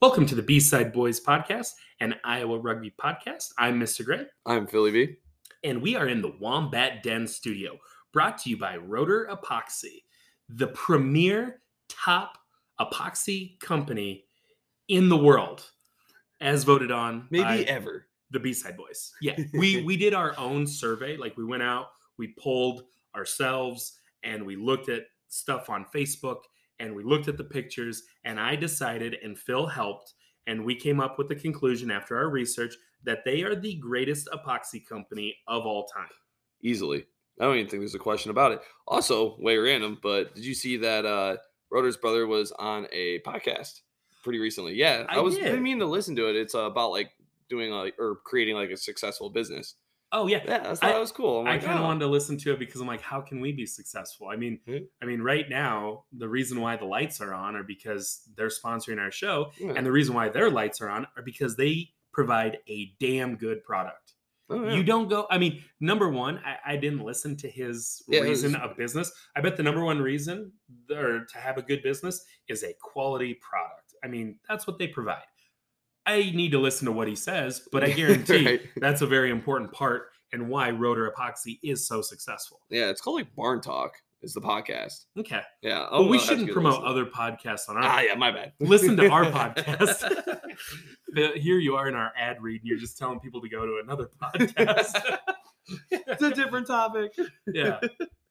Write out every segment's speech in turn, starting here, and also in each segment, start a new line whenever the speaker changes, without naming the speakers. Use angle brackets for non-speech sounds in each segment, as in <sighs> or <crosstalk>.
Welcome to the B Side Boys podcast, an Iowa rugby podcast. I'm Mr. Gray,
I'm Philly V.
and we are in the Wombat Den studio, brought to you by Rotor Epoxy, the premier top epoxy company in the world, as voted on
Maybe
by
ever.
The B-side boys. Yeah. <laughs> We we did our own survey. Like we went out, we polled ourselves and we looked at stuff on Facebook and we looked at the pictures and I decided and Phil helped and we came up with the conclusion after our research that they are the greatest epoxy company of all time.
Easily. I don't even think there's a question about it. Also, way random, but did you see that uh Rotor's brother was on a podcast pretty recently? Yeah. I,
I
was
did.
didn't mean to listen to it. It's uh, about like doing like or creating like a successful business.
Oh yeah.
Yeah, I that was cool.
I kind of
oh.
wanted to listen to it because I'm like, how can we be successful? I mean,
Yeah.
I mean, right now the reason why the lights are on are because they're sponsoring our show, and the reason why their lights are on are because they provide a damn good product.
Oh, yeah.
You don't go. I mean, number one, I, I didn't listen to his
Yeah,
reason
was-
of business. I bet the number one reason or to have a good business is a quality product. I mean, that's what they provide. I need to listen to what he says, but I <laughs> guarantee
Right.
that's a very important part and why Rotor Epoxy is so successful.
Yeah, it's called like Barn Talk. Is the podcast?
Okay.
Yeah.
Well, we
I'll have to
shouldn't
give it a
promote other podcasts on our.
Ah, yeah, my bad.
Listen to our <laughs> podcast. <laughs> Here you are in our ad read, and you're just telling people to go to another podcast.
it's a different topic.
yeah.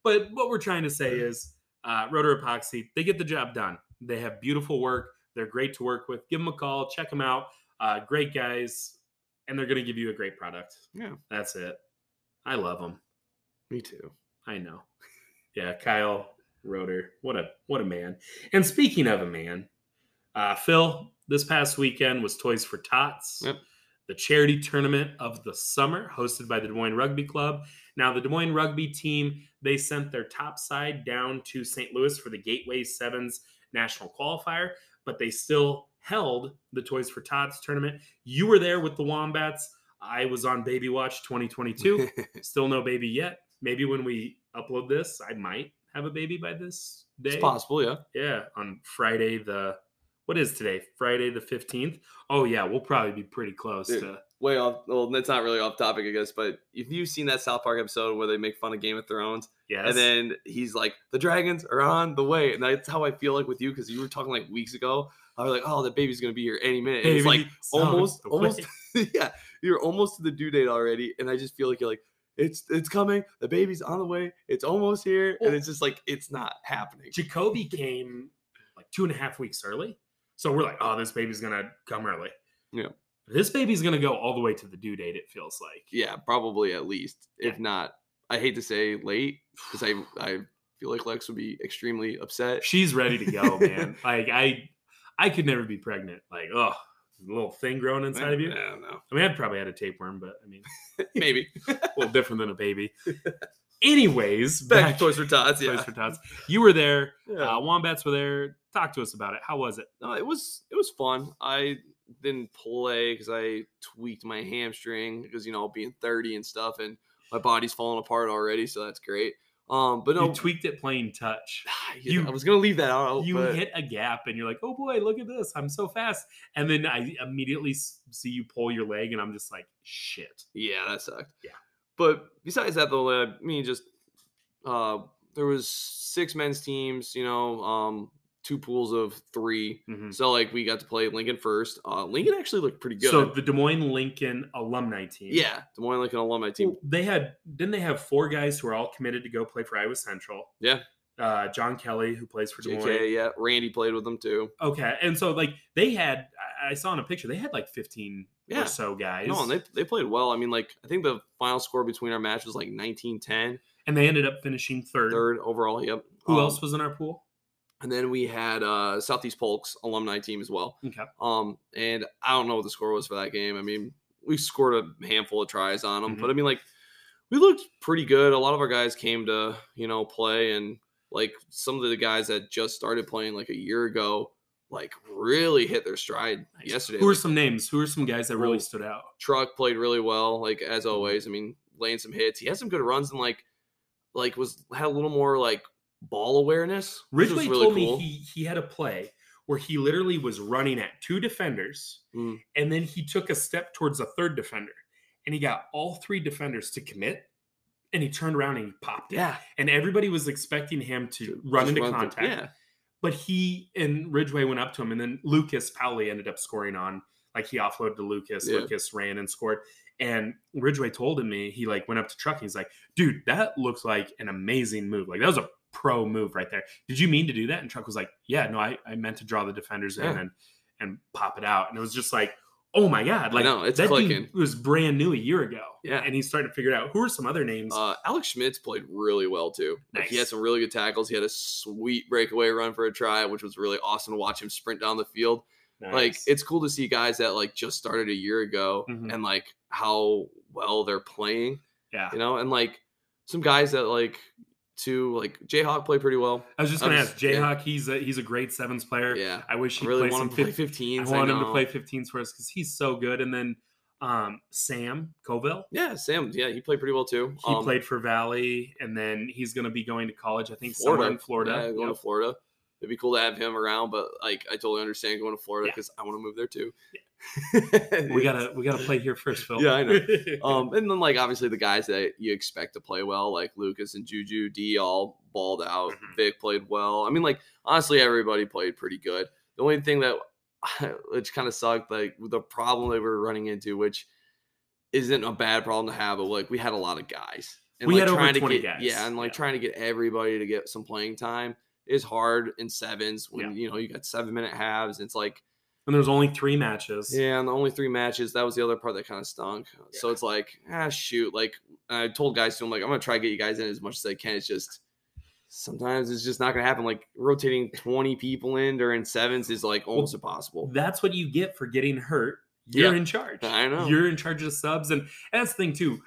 But what we're trying to say is uh, Rotor Epoxy, they get the job done. They have beautiful work. They're great to work with. Give them a call, check them out. Uh, great guys, and they're going to give you a great product.
Yeah.
That's it. I love them.
Me too.
I know. Yeah, Kyle Rotor. What a what a man. And speaking of a man, uh, Phil, this past weekend was Toys for Tots,
Yep.
the charity tournament of the summer, hosted by the Des Moines Rugby Club. Now, the Des Moines Rugby team they sent their top side down to St. Louis for the Gateway Sevens national qualifier, but they still held the Toys for Tots tournament. You were there with the Wombats. I was on Baby Watch 2022. <laughs> Still no baby yet. Maybe when we upload this, I might have a baby by this day.
it's possible, yeah.
Yeah, on Friday the what is today? Friday the 15th. Oh yeah, we'll probably be pretty close
Dude.
to
way off. Well, that's not really off topic, I guess. But if you've seen that South Park episode where they make fun of Game of Thrones,
yes.
and then he's like, "The dragons are on the way," and that's how I feel like with you because you were talking like weeks ago. I was like, "Oh, the baby's gonna be here any minute." And it's like <laughs> almost, <laughs>
the
almost, <laughs> yeah. You're almost to the due date already, and I just feel like you're like, "It's, it's coming. The baby's on the way. It's almost here,"
Well-
and it's just like it's not happening.
Jacoby came like two and a half weeks early. So we're like, oh, this baby's gonna come early.
Yeah.
This baby's gonna go all the way to the due date, it feels like.
Yeah, probably at least, if not. I hate to say late because I, I feel like Lex would be extremely upset.
She's ready to go, man. like I I could never be pregnant. Like, oh, a little thing growing inside of you.
I don't know.
I mean, I'd probably had a tapeworm, but I mean, <laughs>
Maybe. <laughs>
a little different than a baby. Anyways,
Back, <laughs>
back
to Toys for Tots. Yeah.
Toys for Tots. You were there.
Yeah.
Uh, Wombats were there. Talk to us about it. How was it?
no, it was it was fun. I didn't play because I tweaked my hamstring because you know being thirty and stuff, and my body's falling apart already. So that's great. Um, but no,
You tweaked it playing touch. <sighs>
you,
you-
I was gonna leave that out.
You
but
hit a gap and you're like, oh boy, look at this. I'm so fast. And then I immediately see you pull your leg and I'm just like, shit.
yeah, that sucked.
Yeah.
But besides that, though, I mean, just uh, there was six men's teams. You know, um, two pools of 3
Mhm.
So like we got to play Lincoln first. Uh, Lincoln actually looked pretty good.
So the Des Moines Lincoln alumni team.
yeah, Des Moines Lincoln alumni team.
Well, they had didn't they have four guys who are all committed to go play for Iowa Central?
Yeah.
Uh, John Kelly, who plays for Des Moines.
JK, yeah, Randy played with them too.
Okay, and so like they had, I- I saw in a picture they had like fifteen
Yeah.
or so guys.
No, and they they played well. I mean, like I think the final score between our match was like 19-10,
and they ended up finishing third.
third overall. Yep.
Who
Um,
else was in our pool?
And then we had uh Southeast Polk's alumni team as well.
Okay.
Um, and I don't know what the score was for that game. I mean, we scored a handful of tries on them,
Mhm.
but I mean, like, we looked pretty good. A lot of our guys came to, you know, play, and like some of the guys that just started playing like a year ago, like really hit their stride
Nice.
yesterday.
Who are
Like,
some names? Who are some guys that really stood out?
Truck played really well, like
Mm-hmm.
as always. I mean, laying some hits. He had some good runs and like like was had a little more like ball awareness.
Ridgway
really
told
cool.
me he he had a play where he literally was running at two defenders,
Mm.
and then he took a step towards a third defender, and he got all three defenders to commit, and he turned around and he popped it.
yeah,
And everybody was expecting him to run into
through-
contact.
Yeah,
But he and Ridgeway went up to him, and then Lucas Powley ended up scoring on. Like he offloaded to Lucas.
Yeah.
Lucas ran and scored. And Ridgeway told him me he like went up to Truck. He's like, "Dude, that looks like an amazing move. Like that was a pro move right there. Did you mean to do that?" And Truck was like, "Yeah, no, I, I meant to draw the defenders in and and pop it out." And it was just like, "Oh my god!" Like
know, it's
that
clicking.
was brand new a year ago.
Yeah.
and he's starting to figure it out. Who are some other names?
Uh, Alex Schmitz played really well too. Like, he had some really good tackles. He had a sweet breakaway run for a try, which was really awesome to watch him sprint down the field. Like it's cool to see guys that like just started a year ago
Mhm.
and like how well they're playing,
yeah.
you know, and like some guys that like to like Jayhawk played pretty well.
I was just gonna
was-
ask
yeah.
Jayhawk. He's a he's a great sevens player.
Yeah,
I wish he
really want him to play
fif-
15s.
I want him to play 15s for us because he's so good. And then um, Sam Coville,
Yeah, Sam. Yeah, he played pretty well too.
he
Um,
played for Valley, and then he's going to be going to college. I think somewhere in Florida.
Yeah, going
Yep.
to Florida. It'd be cool to have him around, but like I totally understand going to Florida
Yeah.
because I want to move there too. <laughs>
We gotta we gotta play here first, Phil.
Yeah, I know. <laughs> um, and then like obviously the guys that you expect to play well, like Lucas and Juju, D all balled out.
Mhm.
Vic played well. I mean, like honestly, everybody played pretty good. The only thing that <laughs> which kind of sucked, like the problem they were running into, which isn't a bad problem to have, but like we had a lot of guys. And
We
like
had over
trying to
20
get,
guys.
Yeah, and like
Yeah.
trying to get everybody to get some playing time is hard in sevens when
Yeah.
you know you got seven minute halves. It's like
and there's only three matches.
yeah, and the only three matches, that was the other part that kind of stunk. So it's like, ah, shoot. Like, I told guys to him, like, I'm going to try to get you guys in as much as I can. It's just, sometimes it's just not going to happen. Like, rotating 20 people in during sevens is like almost impossible.
That's what you get for getting hurt. You're
Yeah.
in charge.
I know.
You're in charge of subs, and, and that's the thing too.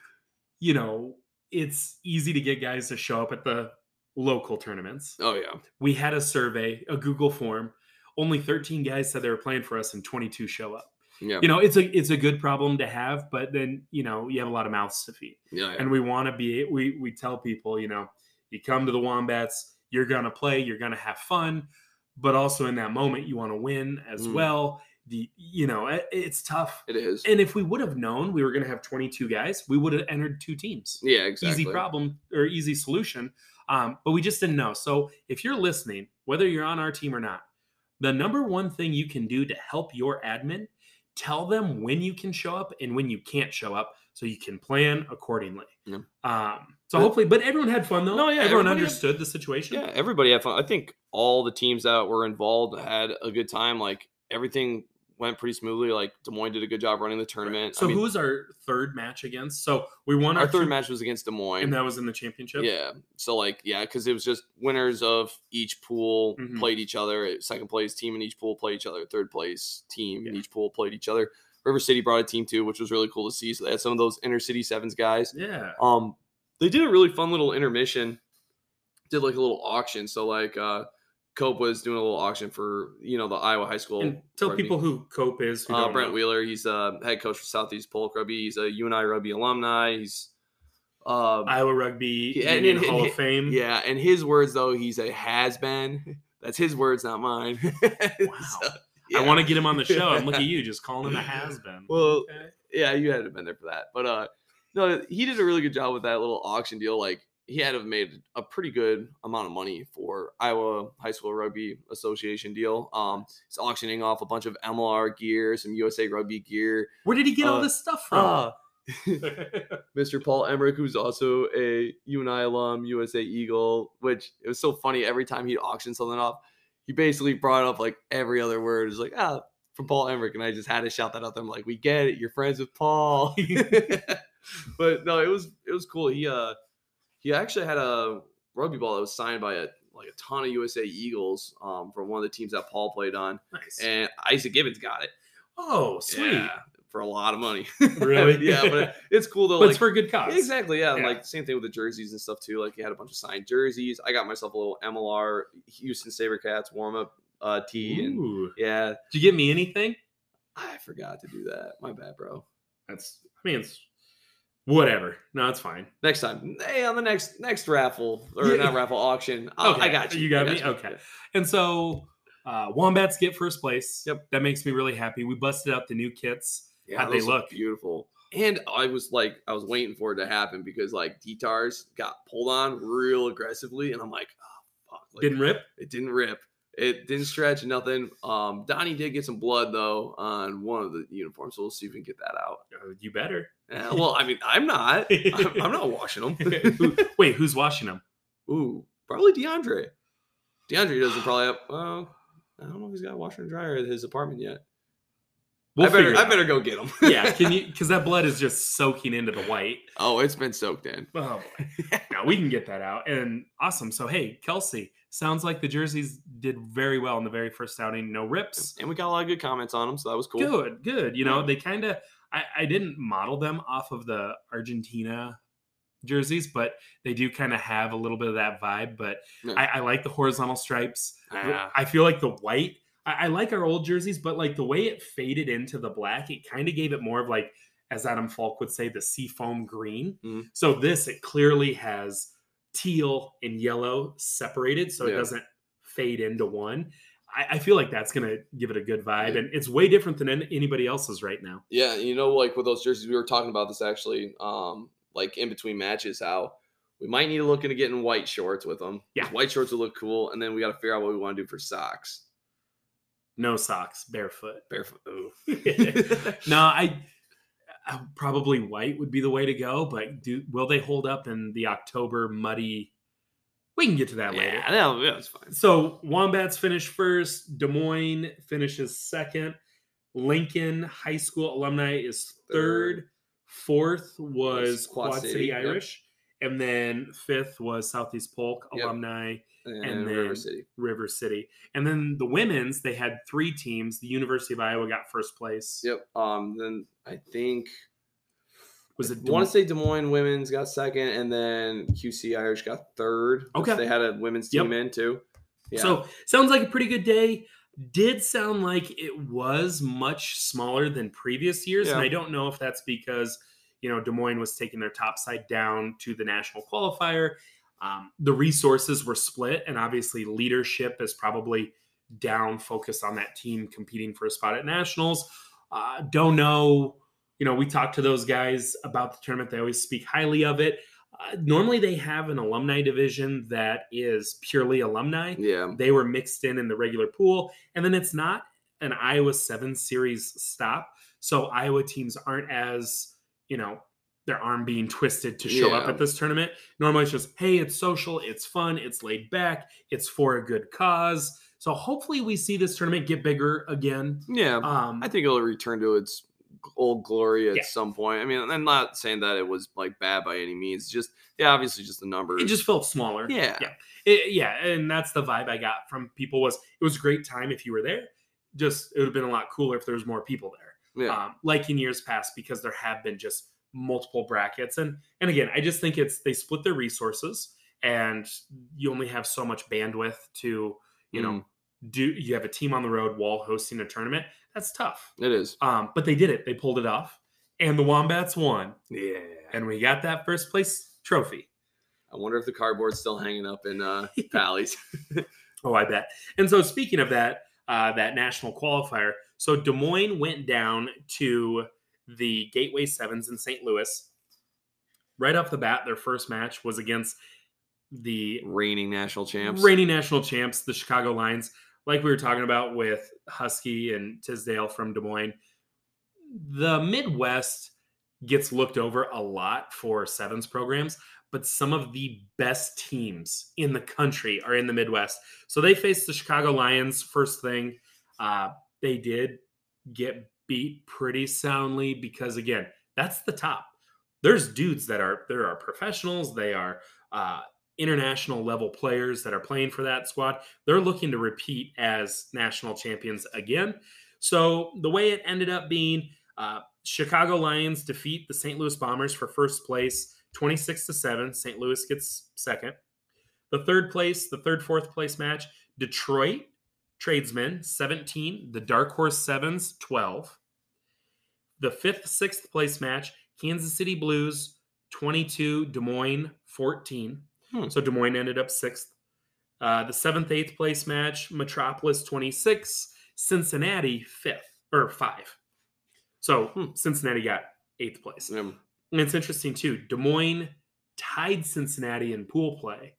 You know, it's easy to get guys to show up at the local tournaments.
Oh, yeah.
we had a survey, a Google form. Only 13 guys said they were playing for us, and 22 show up.
Yeah.
You know, it's a it's a good problem to have, but then you know you have a lot of mouths to feed,
Yeah. yeah.
and we want to be. We we tell people, you know, you come to the Wombats, you're gonna play, you're gonna have fun, but also in that moment you want to win as
Mm.
well. The you know it- it's tough,
It is.
and if we would have known we were gonna have 22 guys, we would have entered two teams
yeah, exactly.
easy problem or easy solution. Um, but we just didn't know. So if you're listening, whether you're on our team or not, the number one thing you can do to help your admin, tell them when you can show up and when you can't show up so you can plan accordingly.
Yeah.
Um, so
But-
hopefully, but everyone had fun though.
No, yeah,
everyone
everybody had-
understood the situation.
Yeah, everybody had fun. I think all the teams that were involved had a good time. Like, everything went pretty smoothly. Like, Des Moines did a good job running the tournament.
So
I mean,
who was our third match against? So we won our,
our third
two-
match was against Des Moines.
and that was in the championship.
Yeah. So like yeah, because it was just winners of each pool
Mhm.
played each other. Second place team in each pool played each other. Third place team in each pool played each other. River City brought a team too, which was really cool to see. So they had some of those inner city sevens guys.
Yeah.
Um, they did a really fun little intermission. Did like a little auction. So like uh, Cope was doing a little auction for you know the Iowa high school.
And tell
rugby.
people who Cope is. Who
Uh, Brent
know.
Wheeler, he's a head coach for Southeast Polk Rugby. He's a UNI Rugby alumni. He's uh,
Iowa Rugby
Yeah, and-
Union
and-
Hall of Fame.
Yeah, and his words though, he's a has been. <laughs> That's his words, not mine. <laughs>
Wow. I want to get him on the show. And look at <laughs> you, just calling him a has been.
Well, Yeah, you had to have been there for that. But uh no, he did a really good job with that little auction deal. Like he had to have made a pretty good amount of money for Iowa High School Rugby Association deal. Um he's auctioning off a bunch of MLR gear, some USA Rugby gear.
where did he get all
uh,
this stuff from? <laughs> <laughs>
Ah, Mr. Paul Emmerich, who's also a UNI alum, USA Eagle, which it was so funny every time he'd auction something off, he basically brought up like every other word. It's like, ah, from Paul Emmerich. And I just had to shout that out to him, like, we get it, you're friends with Paul. <laughs> but no, it was it was cool. He uh he actually had a rugby ball that was signed by a like a ton of USA Eagles um from one of the teams that Paul played on.
nice.
And Isaac Gibbons got it.
oh, sweet.
Yeah, for a lot of money. <laughs>
Really?
yeah, but it's cool though.
but
like,
it's for a good cause.
Exactly, yeah.
Yeah.
like same thing with the jerseys and stuff too. Like he had a bunch of signed jerseys. I got myself a little MLR Houston SaberCats warm up uh tee and
Ooh.
yeah.
Did you get me anything?
I forgot to do that. My bad, bro.
That's. I mean, it's Whatever. No, it's fine.
Next time, hey, on the next next raffle or
Yeah.
not raffle auction, I'll-
Okay,
I got you.
you got
I
me? Okay. And so uh, Wombats get first place.
Yep.
That makes me really happy. We busted out the new kits.
Yeah,
How'd they look?
Beautiful. And I was like, I was waiting for it to happen because like Detars got pulled on real aggressively, and I'm like, oh fuck, like,
Didn't rip.
it didn't rip. It didn't stretch, nothing. Um, Donnie did get some blood though on one of the uniforms, so we'll see if we can get that out.
Uh, you better.
Eh, well, I mean, I'm not. I'm, I'm not washing them. <laughs>
Wait, who's washing them?
Ooh, probably DeAndre. DeAndre doesn't probably have. Well, I don't know if he's got a washer and dryer at his apartment yet.
We'll
I better. I better go get them.
yeah, <laughs> can you? Because that blood is just soaking into the white.
oh, it's been soaked in.
Oh boy. <laughs> now we can get that out. And awesome. So hey, Kelsey, sounds like the jerseys did very well in the very first outing. No rips.
And we got a lot of good comments on them, so that was cool.
Good, good. You know,
Yeah.
they kind of I, I didn't model them off of the Argentina jerseys, but they do kind of have a little bit of that vibe. But
Yeah.
I, I like the horizontal stripes. I feel like the white. I, I like our old jerseys, but like the way it faded into the black, it kind of gave it more of like, as Adam Falk would say, the seafoam green.
Mhm.
So this, it clearly has teal and yellow separated, so it doesn't fade into one. I, I feel like that's gonna give it a good vibe, and it's way different than an- anybody else's right now.
Yeah, you know, like with those jerseys, we were talking about this actually, um, like in between matches, how we might need to look into getting white shorts with them.
Yeah.
white shorts would look cool, and then we got to figure out what we want to do for socks.
No socks, barefoot.
Barefoot. <laughs> <laughs>
No, I, I probably white would be the way to go, but do will they hold up in the October muddy? We can get to that later.
yeah, no, it's fine.
So Wombats finish first. Des Moines finishes second. Lincoln High School alumni is third. Fourth was
Quad
Quad, City,
City, yep.
And then fifth was Southeast Polk
Yep.
alumni,
And,
And
River City.
River City. And then the women's, they had three teams. The University of Iowa got first place.
Yep. Um. Then I think
Was it
I want to say Des Moines women's got second, and then QC Irish got third.
Okay.
They had a women's
Yep.
team in too. Yeah.
So sounds like a pretty good day. Did sound like it was much smaller than previous years, and I don't know if that's because you know Des Moines was taking their top side down to the national qualifier. Um, the resources were split, and obviously leadership is probably down, focused on that team competing for a spot at nationals. Uh, don't know. You know, we talked to those guys about the tournament. They always speak highly of it. Uh, normally, they have an alumni division that is purely alumni
yeah.
they were mixed in in the regular pool and then it's not an iowa 7 series stop so iowa teams aren't as you know their arm being twisted to show up at this tournament normally it's just hey it's social it's fun it's laid back it's for a good cause so hopefully we see this tournament get bigger again
Yeah.
um
I think it'll return to its old glory at
Yeah.
some point. I mean, I'm not saying that it was like bad by any means. Just yeah, obviously just the numbers.
it just felt smaller
yeah.
yeah It- yeah and that's the vibe i got from people was it was a great time if you were there just it would have been a lot cooler if there was more people there
Yeah.
um, like in years past because there have been just multiple brackets and and again i just think it's they split their resources and you only have so much bandwidth to you know
Mm.
do you have a team on the road while hosting a tournament that's tough
It is.
um but they did it they pulled it off and the wombats won
Yeah.
and we got that first place trophy
I wonder if the cardboard's still hanging up in uh <laughs> Pally's.
Oh, I bet. And so, speaking of that, uh, that national qualifier, so Des Moines went down to the Gateway Sevens in St. Louis. Right off the bat, their first match was against the
Reigning national champs.
reigning national champs, the Chicago Lions. Like we were talking about with Husky and Tisdale from Des Moines, the Midwest gets looked over a lot for sevens programs, but some of the best teams in the country are in the Midwest. So they faced the Chicago Lions first thing. Uh, they did get beat pretty soundly because again, that's the top. There's dudes that are there are professionals. They are uh, international level players that are playing for that squad. They're looking to repeat as national champions again. So the way it ended up being, uh, Chicago Lions defeat the St. Louis Bombers for first place, 26 to 7. St. Louis gets second. The third place, the third, fourth place match, Detroit Tradesmen 17, the Dark Horse Sevens 12. The fifth, sixth place match, Kansas City Blues 22, Des Moines 14.
Hmm.
So Des Moines ended up sixth. Uh, the seventh, eighth place match, Metropolis 26, Cincinnati fifth or five. So
Hmm.
Cincinnati got eighth place.
Um,
And it's interesting too. Des Moines tied Cincinnati in pool play.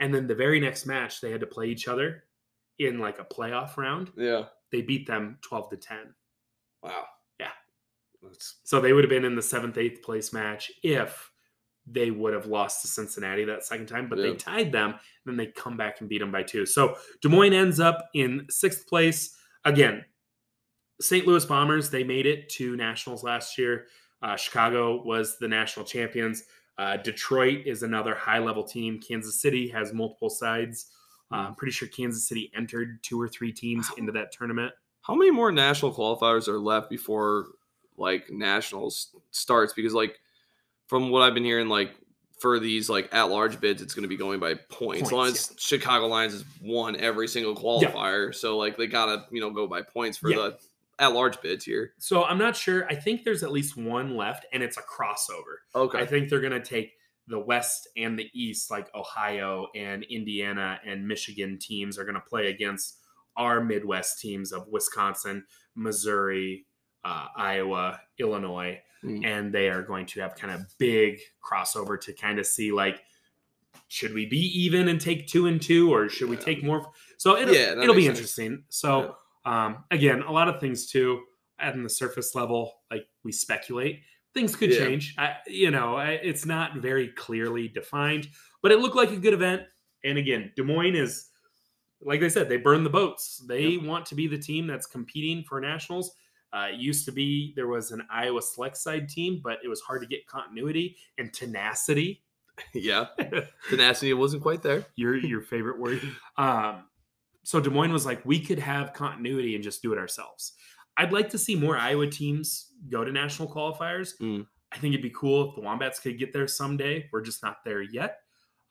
And then the very next match, they had to play each other in like a playoff round.
yeah.
They beat them 12 to 10.
Wow.
Yeah.
That's
So they would have been in the seventh, eighth place match if they would have lost to Cincinnati that second time, but they tied them. Then they come back and beat them by two. So Des Moines ends up in sixth place. Again, St. Louis Bombers, they made it to nationals last year. Uh, Chicago was the national champions. Uh, Detroit is another high level team. Kansas City has multiple sides. Uh, I'm pretty sure Kansas City entered two or three teams into that tournament.
How many more national qualifiers are left before like nationals starts? Because like from what I've been hearing, like for these like at large bids, it's going to be going by points. as long
Points,
as Chicago Lions has won every single qualifier, so like they gotta you know go by points for
Yeah.
the at large bids here.
So I'm not sure. I think there's at least one left, and it's a crossover.
Okay.
I think they're going to take the West and the East, like Ohio and Indiana and Michigan teams, are going to play against our Midwest teams of Wisconsin, Missouri, uh, Iowa, Illinois,
Mm.
and they are going to have kind of big crossover to kind of see like. Should we be even and take two and two, or should we
Yeah.
take more? So it'll,
Yeah,
it'll be
sense.
interesting. So um, again, a lot of things too at the surface level, like we speculate, things could
Yeah.
change. I, you know, I, it's not very clearly defined, but it looked like a good event. And again, Des Moines is, like I said, they burn the boats. They want to be the team that's competing for nationals. Uh, it used to be there was an Iowa select side team, but it was hard to get continuity and tenacity. <laughs>
yeah. <laughs> Tenacity wasn't quite there.
your your favorite word. <laughs> Um, so Des Moines was like, we could have continuity and just do it ourselves. I'd like to see more Iowa teams go to national qualifiers.
Mm.
I think it'd be cool if the Wombats could get there someday. We're just not there yet.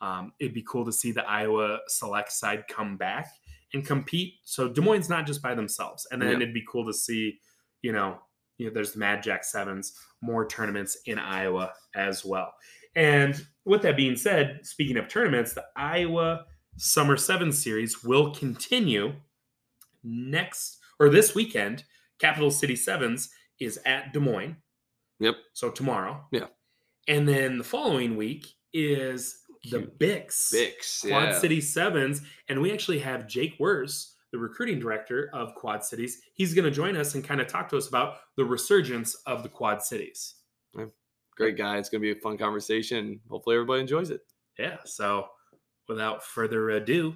Um, it'd be cool to see the Iowa select side come back and compete. So Des Moines not just by themselves, and then
Yeah.
it'd be cool to see, you know, you know, there's the Mad Jack Sevens, more tournaments in Iowa as well. And with that being said, speaking of tournaments, the Iowa Summer Seven Series will continue next or this weekend. Capital City Sevens is at Des Moines.
Yep.
So tomorrow.
Yeah.
And then the following week is the Bix
Bix.
Quad
yeah.
City Sevens. And we actually have Jake Wirz, the recruiting director of Quad Cities. He's going to join us and kind of talk to us about the resurgence of the Quad Cities.
Great guy. It's gonna be a fun conversation. Hopefully everybody enjoys it.
Yeah. So without further ado,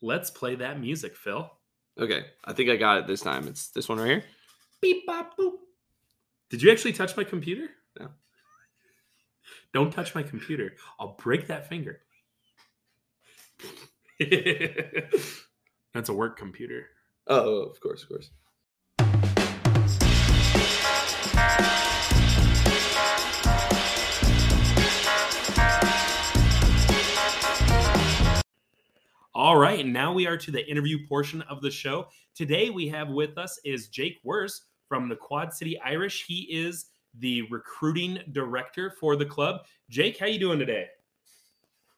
let's play that music, Phil.
Okay. I think I got it this time. It's this one right here.
Beep, bop, boop. Did you actually touch my computer?
No.
Don't touch my computer. I'll break that finger. <laughs> That's a work computer.
Oh, of course, of course.
All right, and now we are to the interview portion of the show. Today we have with us is Jake Wirz from the Quad City Irish. He is the recruiting director for the club. Jake, how you doing today?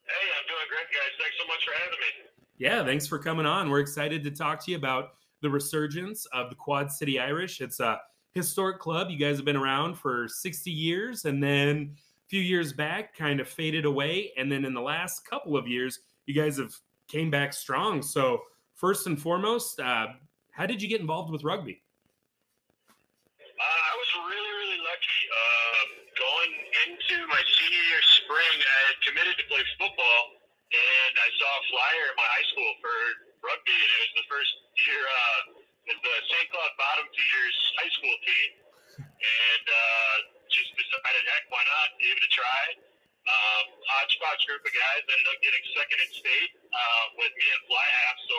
Hey, I'm doing great, guys. Thanks so much for having me.
Yeah, thanks for coming on. We're excited to talk to you about the resurgence of the Quad City Irish. It's a historic club. You guys have been around for 60 years and then a few years back kind of faded away and then in the last couple of years you guys have came back strong. So, first and foremost, uh, how did you get involved with rugby?
Uh, I was really, really lucky. Uh, going into my senior year spring, I had committed to play football, and I saw a flyer at my high school for rugby, and it was the first year uh, the St. Cloud Bottom Feeders high school team, and uh, just decided, heck, why not? Give it a try. Um, hodgepodge group of guys ended up getting second in state uh, with me and Fly Half, so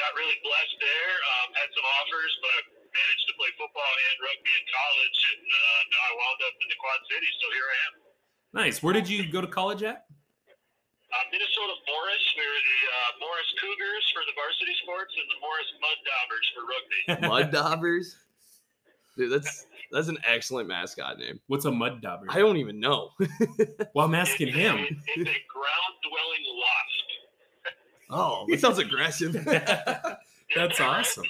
got really blessed there. Um, had some offers, but managed to play football and rugby in college, and uh, now I wound up in the Quad Cities, so here I am.
Nice. Where did you go to college at?
Uh, Minnesota Morris, we were the uh, Morris Cougars for the varsity sports and the Morris Mud Daubers for rugby. <laughs>
Mud daubers. Dude, that's That's an excellent mascot name.
What's a mud dauber?
I don't even know. <laughs>
well, I'm asking
It's a-
him.
It's a ground-dwelling wasp.
oh, <laughs> that sounds aggressive. <laughs>
That's awesome.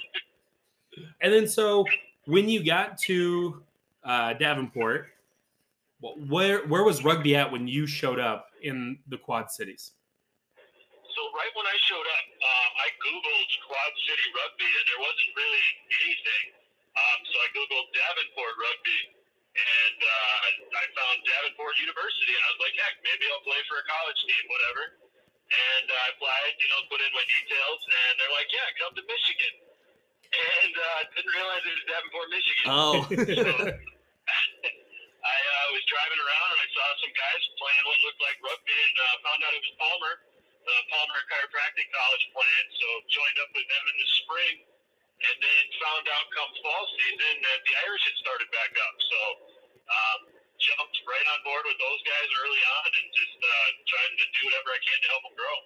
And then, so when you got to uh, Davenport, where where was rugby at when you showed up in the Quad Cities?
So right when I showed up, um, I googled Quad City Rugby, and there wasn't really anything. Um, so I googled Davenport Rugby, and uh, I found Davenport University, and I was like, heck, maybe I'll play for a college team, whatever. And uh, I applied, you know, put in my details, and they're like, yeah, come to Michigan. And uh, didn't realize it was Davenport, Michigan.
oh, <laughs> <laughs>
I uh, was driving around and I saw some guys playing what looked like rugby and uh, found out it was Palmer, the Palmer Chiropractic College playing. So joined up with them in the spring and then found out come fall season that the Irish had started back up. So um, jumped right on board with those guys early on and just uh, trying to do whatever I can to help them grow.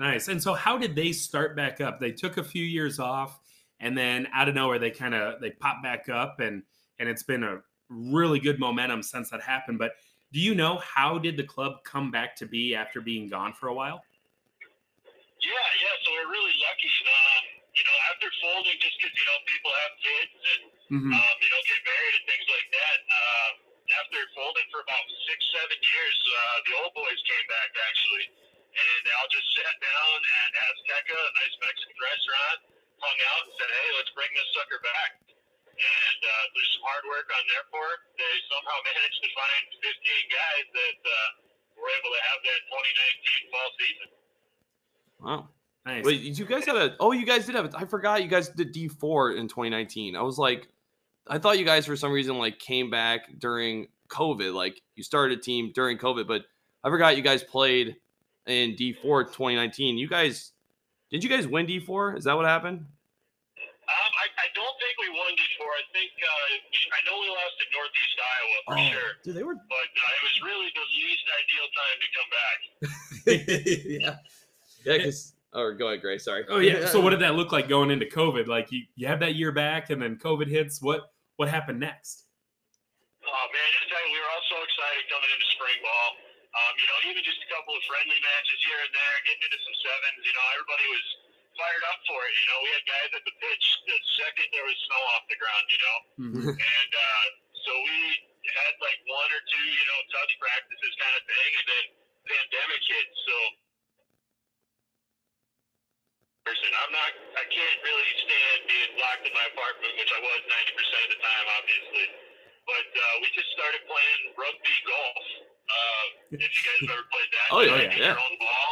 Nice. And so, how did they start back up? They took a few years off, and then out of nowhere, they kind of they popped back up, and and it's been a really good momentum since that happened. But do you know how did the club come back to be after being gone for a while?
Yeah, yeah. So we're really lucky. Um, you know, after folding, just because you know people have kids and
Mm-hmm.
um, you know, get married and things like that. Uh, after folding for about six, seven years, uh, the old boys came back actually, and they all just sat down at Azteca, a nice Mexican restaurant, hung out and said, "Hey, let's bring this sucker back." And uh, through some hard work on their part, they somehow <laughs> managed to find 15 guys that uh, were able to have that 2019 fall season.
wow.
Nice.
Wait, you guys had a? Oh, you guys did have. it. I forgot you guys did D four in 2019. I was like, I thought you guys for some reason like came back during COVID. Like you started a team during COVID, but I forgot you guys played in D four 2019. You guys did you guys win D four? Is that what happened?
Um, I, I don't think we won D four. I think uh, I know we lost to Northeast Iowa for sure.
dude, they were.
but uh, it was really the least ideal time to come back. <laughs>
yeah, yeah. Because or go ahead, Gray. Sorry.
oh yeah. So, what did <laughs> that look like going into COVID? Like you you have that year back, and then COVID hits. What what happened next?
Oh man, I tell you, we were all so excited coming into spring ball. Um, you know, even just a couple of friendly matches here and there, getting into some sevens. You know, everybody was fired up for it. You know, we had guys at the pitch the second there was snow off the ground. You know,
Mm-hmm. <laughs>
and uh, so we had like one or two, you know, touch practices kind of thing, and then the pandemic hit. So, person, I'm not, I can't really stand being locked in my apartment, which I was 90% of the time, obviously. But uh, we just started playing rugby golf. Uh, if you guys ever played that,
Oh,
you
yeah, yeah.
Your own ball.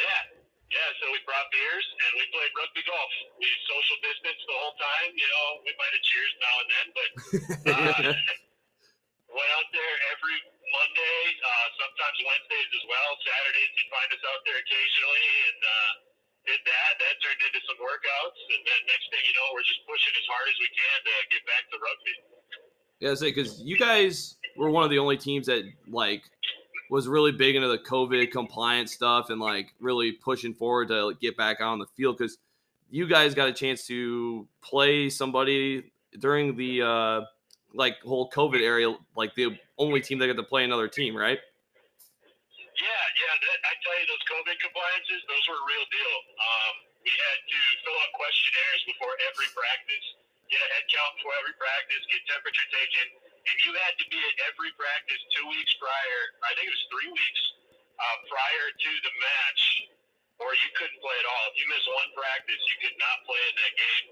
Yeah. Yeah, so we brought beers and we played rugby golf. We social distanced the whole time. You know, we might have cheers now and then, but uh, <laughs> went out there every Monday, uh, sometimes Wednesdays as well. Saturdays you'd find us out there occasionally, and uh, did that. That turned into some workouts, and then next thing you know, we're just pushing as hard as we can to get back to rugby.
Yeah, I say because you guys were one of the only teams that like was really big into the COVID compliance stuff and like really pushing forward to like, get back on the field because you guys got a chance to play somebody during the uh like whole COVID area, like the only team that got to play another team, right?
Yeah, yeah. That, I tell you, those COVID compliances, those were a real deal. Um, we had to fill out questionnaires before every practice, get a head count before every practice, get temperature taken, and you had to be at every practice two weeks prior. I think it was three weeks uh, prior to the match, or you couldn't play at all. If you miss one practice, you could not play in that game.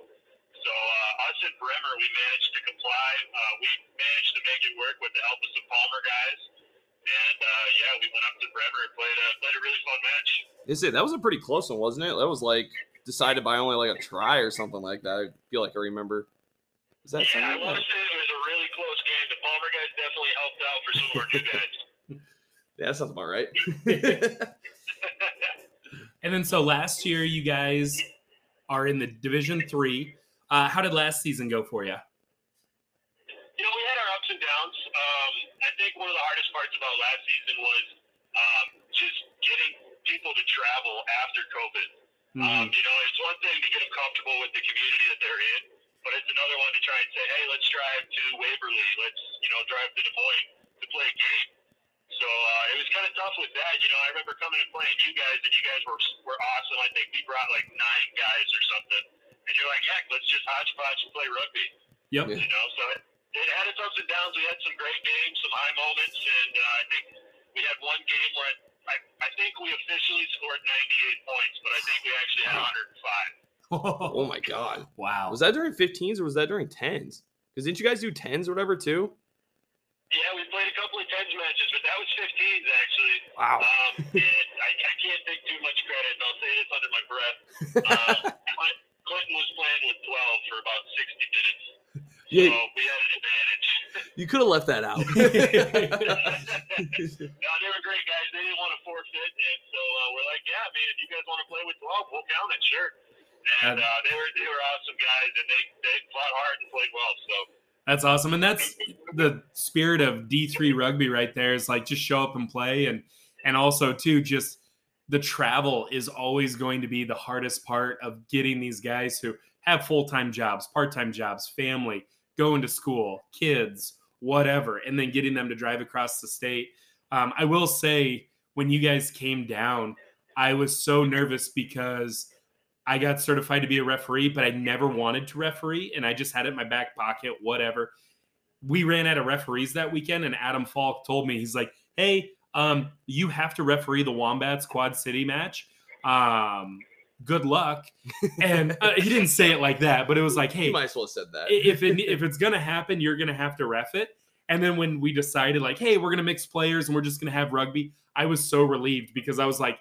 So uh, us at Bremer, we managed to comply. Uh, we managed to make it work with the help of some Palmer guys. And uh, yeah, we went up to Bremer and played a, played a really fun match.
Is it that was a pretty close one, wasn't it? That was like decided by only like a try or something like that. I feel like I remember. Is that
Yeah, I want to say it was a really close game. The Palmer guys definitely helped out for some of our new guys. <laughs> <laughs>
Yeah, that sounds about right. <laughs>
And then so last year you guys are in the Division Three. Uh, how did last season go for you?
you know, we had our ups and downs. Um, I think one of the hardest parts about last season was um, just getting people to travel after COVID. Um,
Mhm.
you know, it's one thing to get them comfortable with the community that they're in, but it's another one to try and say, hey, let's drive to Waverly, let's you know drive to Des Moines to play a game. So uh, it was kind of tough with that. You know, I remember coming and playing you guys, and you guys were were awesome. I think we brought like nine guys or something, and you're like, yeah, let's just hodgepodge and play rugby.
Yep.
You know, so it, it had its ups and downs. We had some great games, some high moments, and uh, I think we had one game where I, I think we officially scored 98 points, but I think we actually had 105.
Oh my god.
Wow.
Was that during 15s or was that during 10s? Because didn't you guys do 10s or whatever too?
Yeah, we played a couple of tens matches, but that was 15s actually.
Wow.
Um, and I, I can't take too much credit, and I'll say this under my breath. <laughs> Um, Clinton was playing with 12 for about 60 minutes, so
Yeah,
we had an advantage.
you could have left that out. <laughs>
no, they were great guys. They didn't want to forfeit, and so uh, we're like, yeah, man, if you guys want to play with 12, we'll count it, sure. And uh, they were they were awesome guys, and they they fought hard and played well. So
That's awesome. And that's the spirit of D3 rugby right there is like just show up and play and and also too just the travel is always going to be the hardest part of getting these guys who have full-time jobs, part-time jobs, family, going to school, kids, whatever, and then getting them to drive across the state. Um, I will say when you guys came down, I was so nervous because I got certified to be a referee, but I never wanted to referee, and I just had it in my back pocket, whatever. We ran out of referees that weekend, and Adam Falk told me, he's like, hey, um, you have to referee the Wombats Quad City match. Um, good luck. <laughs> And uh, he didn't say it like that, but it was like, hey,
You might as well have said that.
if it if <laughs> it's gonna happen, you're gonna have to ref it. And then when we decided, like, hey, we're gonna mix players and we're just gonna have rugby, I was so relieved because I was like,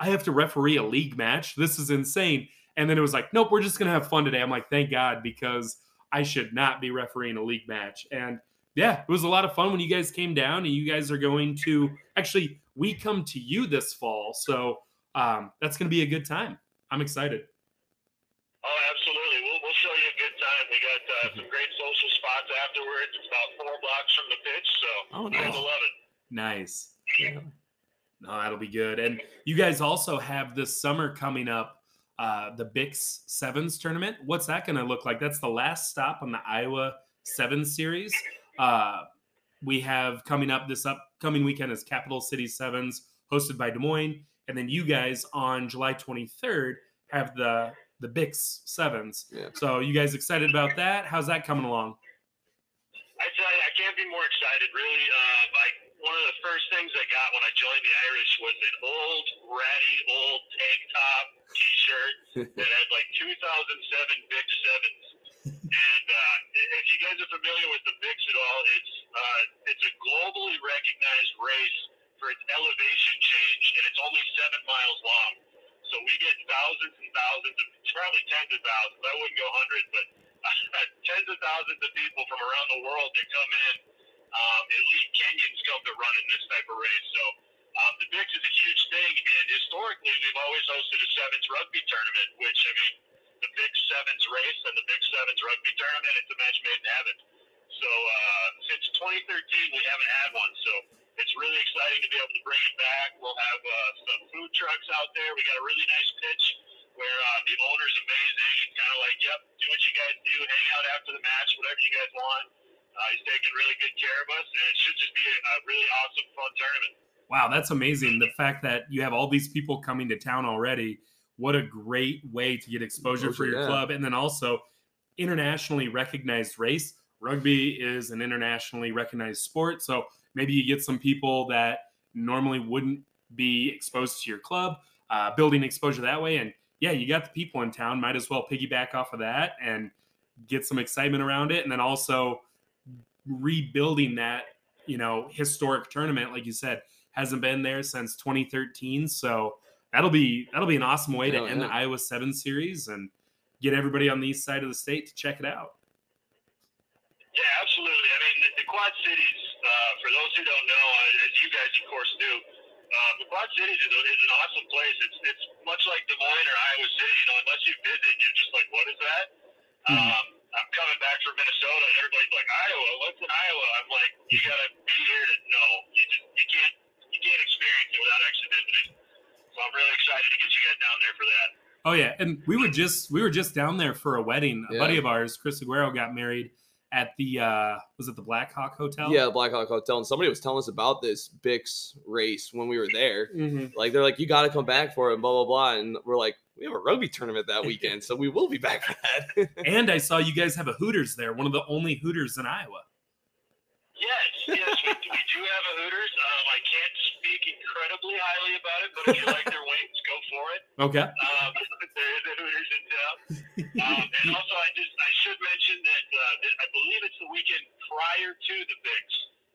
I have to referee a league match. This is insane. And then it was like, nope, we're just gonna have fun today. I'm like, thank God, because I should not be refereeing a league match. And yeah, it was a lot of fun when you guys came down, and you guys are going to actually we come to you this fall, so um, that's gonna be a good time. I'm excited.
Oh, absolutely. We'll, we'll show you a good time. We got uh, some great social spots afterwards. It's about four blocks from the pitch, so
Oh,
you guys
nice.
will love it.
Nice.
Yeah.
No, that'll be good. And you guys also have this summer coming up, uh, the Bix Sevens tournament. What's that going to look like? That's the last stop on the Iowa Sevens series. Uh, we have coming up this upcoming weekend is Capital City Sevens, hosted by Des Moines, and then you guys on July 23rd have the the Bix Sevens.
Yeah.
So you guys excited about that? How's that coming along?
I tell you, I can't be more excited. Really, uh, I, one of the first things I got when I joined the Irish was an old, ratty, old tank top T-shirt <laughs> that had like 2007 Bix Sevens. And uh, if you guys are familiar with the Bix at all, it's uh, it's a globally recognized race for its elevation change, and it's only seven miles long. So we get thousands and thousands of, probably tens of thousands. I wouldn't go hundreds, but <laughs> tens of thousands of people from around the world that come in. Um, elite Kenyans come to run in this type of race. So um, the Bix is a huge thing, and historically we've always hosted a sevens rugby tournament, which I mean, the Bix Sevens race and the Bix Sevens rugby tournament, it's a match made in heaven. So uh, since 2013, we haven't had one. So it's really exciting to be able to bring it back. We'll have uh, some food trucks out there. We got a really nice pitch where uh, the owner's amazing. He's kind of like, yep, do what you guys do, hang out after the match, whatever you guys want. Uh, he's taking really good care of us, and it should just be a, a really awesome, fun tournament.
Wow, that's amazing. The fact that you have all these people coming to town already. What a great way to get exposure for your
yeah.
club. And then also internationally recognized race. Rugby is an internationally recognized sport. So maybe you get some people that normally wouldn't be exposed to your club, uh, building exposure that way. And yeah, you got the people in town. Might as well piggyback off of that and get some excitement around it. And then also rebuilding that, you know, historic tournament, like you said, hasn't been there since 2013. So that'll be that'll be an awesome way to end
yeah.
the Iowa Seven series and get everybody on the east side of the state to check it out.
Yeah, absolutely. I mean, the, the Quad Cities, uh, for those who don't know, uh, as you guys, of course, do, uh, the Quad Cities is, is an awesome place. It's it's much like Des Moines or Iowa City. You know, unless you visit, you're just like, what is that?
Mhm.
Um, I'm coming back from Minnesota, and everybody's like, Iowa. What's in Iowa? I'm like, you gotta be here to know. You just you can't you can't experience it without actually visiting. So I'm really excited to get you guys down there for that.
Oh yeah, and we were just we were just down there for a wedding. A
Yeah.
buddy of ours, Chris Aguero, got married at the uh was it the Black Hawk Hotel?
Yeah, the Blackhawk Hotel, and somebody was telling us about this Bix race when we were there.
Mhm.
Like they're like, you got to come back for it, and blah blah blah. And we're like, we have a rugby tournament that weekend, so we will be back for that. <laughs>
And I saw you guys have a Hooters there, one of the only Hooters in Iowa.
Yes, yes, we, we do have a Hooters. Um, I can't speak incredibly highly about it, but if you like their wings, go for it.
Okay.
Um, there is a Hooters in town. Um, and also, I just I should mention that uh, that I believe it's the weekend prior to the Bix.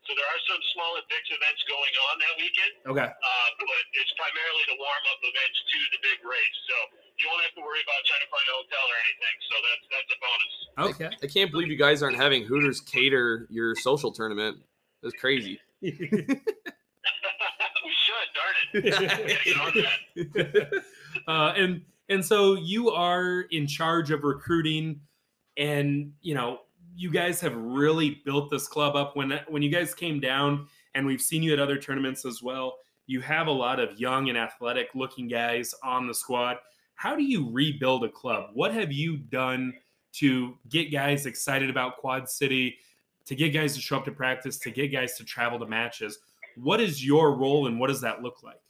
So there are some smaller Bix events going on that weekend,
Okay.
uh, but it's primarily the warm up events to the big race. So you won't have to worry about trying to find a hotel or anything. So that's that's a bonus.
Okay.
I can't believe you guys aren't having Hooters cater your social tournament. That's crazy. <laughs> <laughs>
we should, darn it. We gotta get on that.
uh, and and so you are in charge of recruiting, and you know you guys have really built this club up. When when you guys came down, and we've seen you at other tournaments as well. You have a lot of young and athletic looking guys on the squad. How do you rebuild a club? What have you done to get guys excited about Quad City, to get guys to show up to practice, to get guys to travel to matches? What is your role and what does that look like?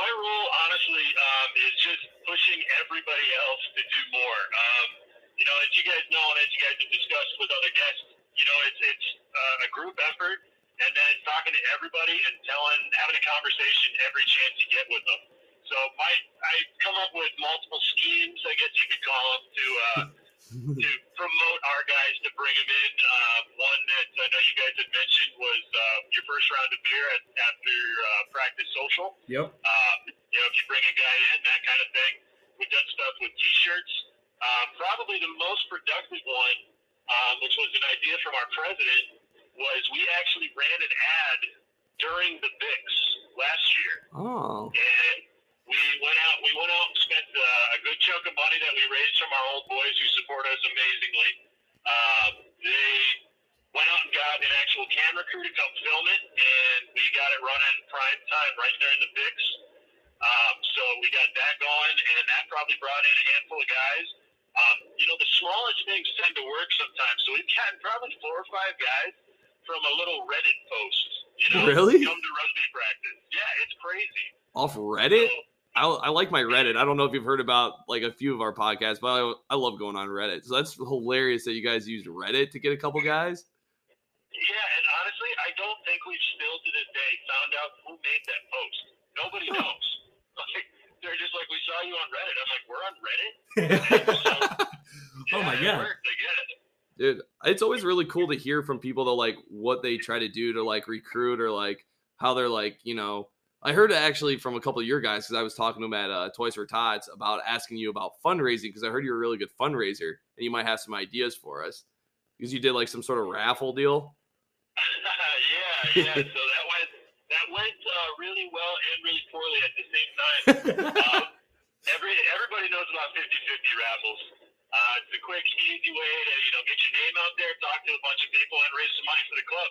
My role, honestly, um, is just pushing everybody else to do more. Um, you know, as you guys know, and as you guys have discussed with other guests, you know, it's it's uh, a group effort, and then talking to everybody and telling, having a conversation every chance you get with them. So my, I come up with multiple schemes, I guess you could call them, to uh, to promote our guys to bring them in. Uh, one that I know you guys had mentioned was uh, your first round of beer at, after uh, practice social.
Yep.
Um, you know, if you bring a guy in, that kind of thing. We've done stuff with T-shirts. Um, probably the most productive one, um, which was an idea from our president, was we actually ran an ad during the Bix last year,
Oh,
and we went out. We went out and spent uh, a good chunk of money that we raised from our old boys who support us amazingly. Um, they went out and got an actual camera crew to come film it, and we got it running prime time right during the Bix. Um, so we got that going, and that probably brought in a handful of guys. Um, you know, the smallest things tend to work sometimes. So we've gotten probably four or five guys from a little Reddit post. You know,
Really?
come to rugby practice. Yeah, it's crazy.
off Reddit?
So,
I, I like my Reddit. I don't know if you've heard about like a few of our podcasts, but I, I love going on Reddit. So that's hilarious that you guys used Reddit to get a couple guys.
Yeah, and honestly, I don't think we've still to this day found out who made that post. Nobody <laughs> knows. Like, they're just like, we saw you on Reddit. I'm like, we're on Reddit. So, <laughs>
Oh my <laughs>
yeah, it
God.
I get it.
Dude, it's always really cool to hear from people that like what they try to do to like recruit or like how they're like, you know, I heard actually from a couple of your guys because I was talking to them at uh, Toys for Tots about asking you about fundraising because I heard you're a really good fundraiser and you might have some ideas for us because you did like some sort of raffle deal. <laughs>
yeah, yeah. <laughs> So that went that went uh, really well and really poorly at the same time. <laughs> um, every everybody knows about 50-50 raffles. Uh, it's a quick, easy way to you know get your name out there, talk to a bunch of people, and raise some money for the club.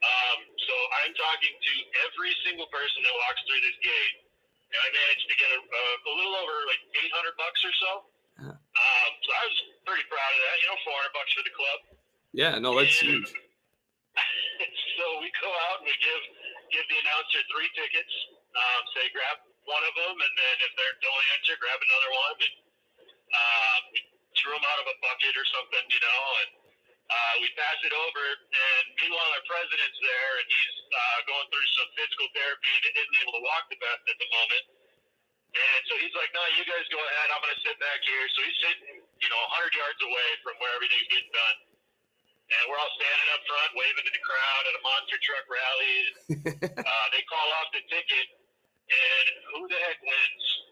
Um, so I'm talking to every single person that walks through this gate, and I managed to get a, a, a little over like 800 bucks or so.
Yeah.
Um, so I was pretty proud of that. You know, 400 bucks for the club.
Yeah, no, that's
And-
huge. <laughs>
so we go out and we give give the announcer three tickets. Um, say grab one of them, and then if they don't answer, grab another one. And uh, we threw them out of a bucket or something, you know, and uh, we pass it over. And meanwhile, our president's there, and he's uh, going through some physical therapy and isn't able to walk the best at the moment. And so he's like, "No, you guys go ahead. I'm going to sit back here." So he's sitting, you know, 100 yards away from where everything's getting done. And we're all standing up front, waving to the crowd at a monster truck rally. And, <laughs> uh, they call off the ticket, and who the heck wins?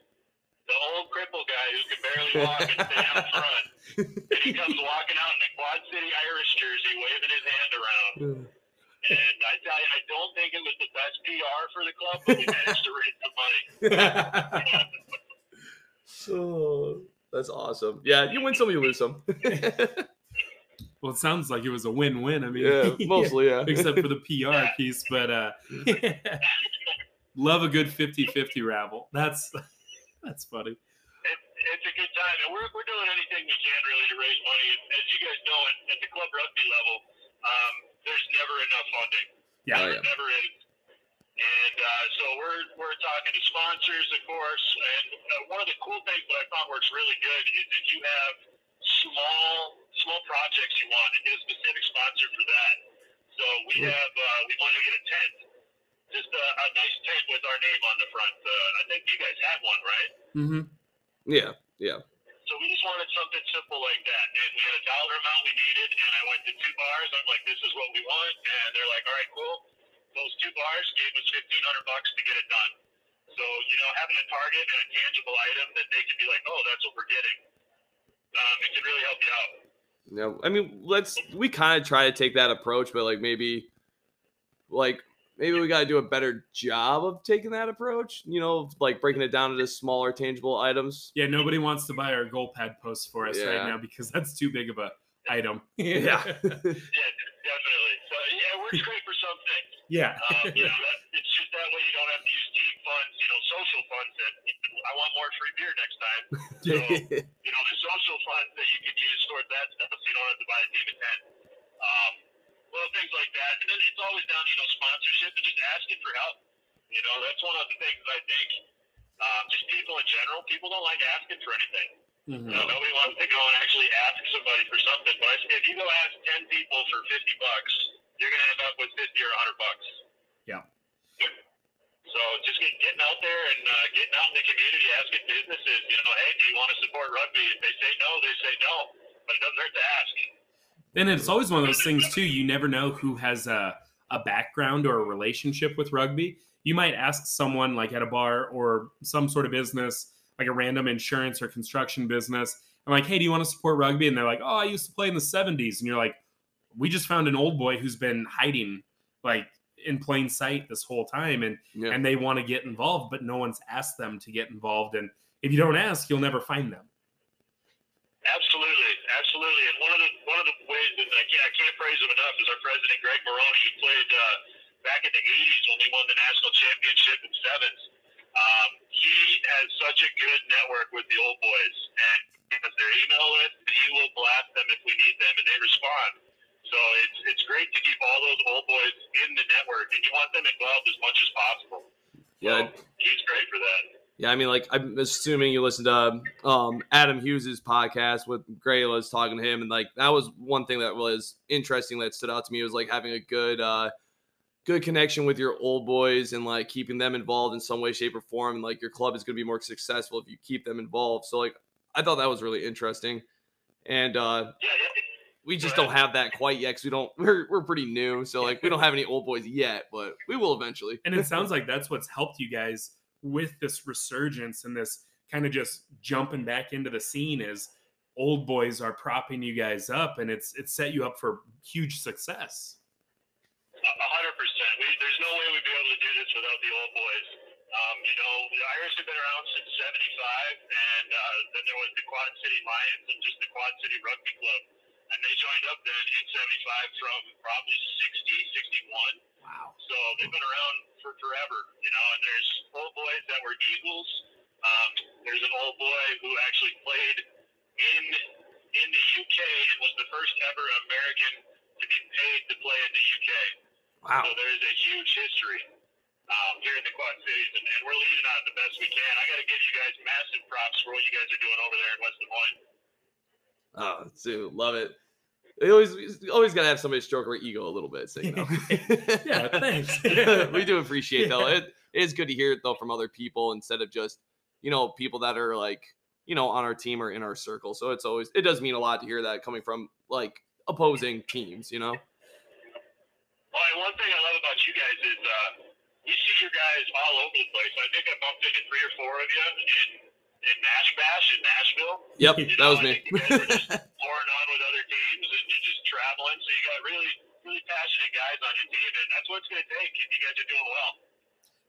The old cripple guy who can barely walk and stay out front. And he comes walking out in a Quad City Irish jersey, waving his hand around. And I tell you, I don't think it was the best PR for the club, but we managed to raise the money. <laughs>
so that's awesome. Yeah, you win some, you lose some. <laughs>
well, it sounds like it was a win-win. I mean,
yeah, mostly, yeah. <laughs>
except for the PR piece, but uh love a good 50-50 raffle. That's <laughs> That's funny.
It, it's a good time, and we're, we're doing anything we can really to raise money. As you guys know, at, at the club rugby level, um, there's never enough funding.
Yeah.
Oh, yeah.
never is. And uh, so we're we're talking to sponsors, of course. And uh, one of the cool things that I found works really good is if you have small small projects you want and get a specific sponsor for that. So we have uh, we want to get a tent, just a, a nice tent with our name on the front. Uh, I think you guys had one, right?
Mm-hmm.
Yeah, yeah.
So we just wanted something simple like that. And we had a dollar amount we needed, and I went to two bars. I'm like, this is what we want. And they're like, all right, cool. Those two bars gave us 1500 bucks to get it done. So, you know, having a target and a tangible item that they can be like, oh, that's what we're getting, um, it can really help you out.
Yeah, I mean, let's we kind of try to take that approach, but like maybe, like maybe we got to do a better job of taking that approach. You know, like breaking it down into smaller, tangible items.
Yeah, nobody wants to buy our goal pad posts for us
Yeah.
right now because that's too big of a item. <laughs>
Yeah,
Yeah, <laughs> definitely. So, yeah, it works great for some things.
yeah.
Um, you know, that, it's just that way you don't have to use team funds, you know, social funds that I want more free beer next time. So, <laughs> you know, the social funds that you can use towards that stuff so you don't have to buy a team of 10. Um, little things like that. And then it's always down, you know, sponsorship and just asking for help. You know, that's one of the things I think, um, just people in general, people don't like asking for anything.
Mhm.
You know, nobody wants to go and actually ask somebody for something. But if you go ask 10 people for 50 bucks, you're going to end up with 50 or 100 bucks.
Yeah.
So just get, getting out there and uh, getting out in the community, asking businesses, you know, hey, do you want to support rugby? If they say no, they say no. But it doesn't hurt to ask.
And it's always one of those things too. You never know who has a a background or a relationship with rugby. You might ask someone like at a bar or some sort of business, like a random insurance or construction business, and like, hey, do you want to support rugby? And they're like, oh, I used to play in the '70s, and you're like, we just found an old boy who's been hiding like in plain sight this whole time, and
yeah.
and they want to get involved, but no one's asked them to get involved. And if you don't ask, you'll never find them.
Absolutely. And one of the one of the ways that I can't, I can't praise him enough is our president Greg Maroney. He played uh, back in the '80s when we won the national championship in sevens. Um, he has such a good network with the old boys, and he has their email list, and he will blast them if we need them, and they respond. So it's it's great to keep all those old boys in the network, and you want them involved as much as possible.
Yeah,
So he's great for that.
Yeah, I mean, like I'm assuming you listened to um, Adam Hughes's podcast with Gray was talking to him, and like that was one thing that was interesting that stood out to me was like having a good, uh, good connection with your old boys and like keeping them involved in some way, shape, or form, and like your club is going to be more successful if you keep them involved. So like I thought that was really interesting, and uh,
Yeah, yeah.
we just don't have that quite yet because we don't we're we're pretty new, so like we <laughs> don't have any old boys yet, but we will eventually.
And it <laughs> sounds like that's what's helped you guys with this resurgence and this kind of just jumping back into the scene is old boys are propping you guys up and it's it's set you up for huge success.
A hundred percent. We, there's no way we'd be able to do this without the old boys. Um, you know, the Irish have been around since '75, and uh, then there was the Quad City Lions and just the Quad City Rugby Club, and they joined up then in '75 from probably 60, 61.
Wow.
So they've been around for forever, you know. And there's old boys that were Eagles. Um, there's an old boy who actually played in in the UK and was the first ever American to be paid to play in the UK.
Wow.
So there's a huge history um, here in the Quad Cities, and, and we're leading on it the best we can. I got to give you guys massive props for what you guys are doing over there in West Des Moines.
Oh, dude, love it. They always you always gotta have somebody stroke our ego a little bit. So, you know. <laughs>
Yeah, thanks. <laughs>
we do appreciate though. It, it is good to hear it though from other people instead of just you know people that are like you know on our team or in our circle. So it's always it does mean a lot to hear that coming from like opposing teams. You know.
Well, one thing I love about you guys is uh, you see your guys all over the place. I think I bumped into three or four of you in in Nash Bash in Nashville.
Yep,
You
that was me.
think you guys were just <laughs> pouring on with other teams and you're just traveling. So you got really, really passionate guys on your team, and that's what it's going to take. And you guys are doing well.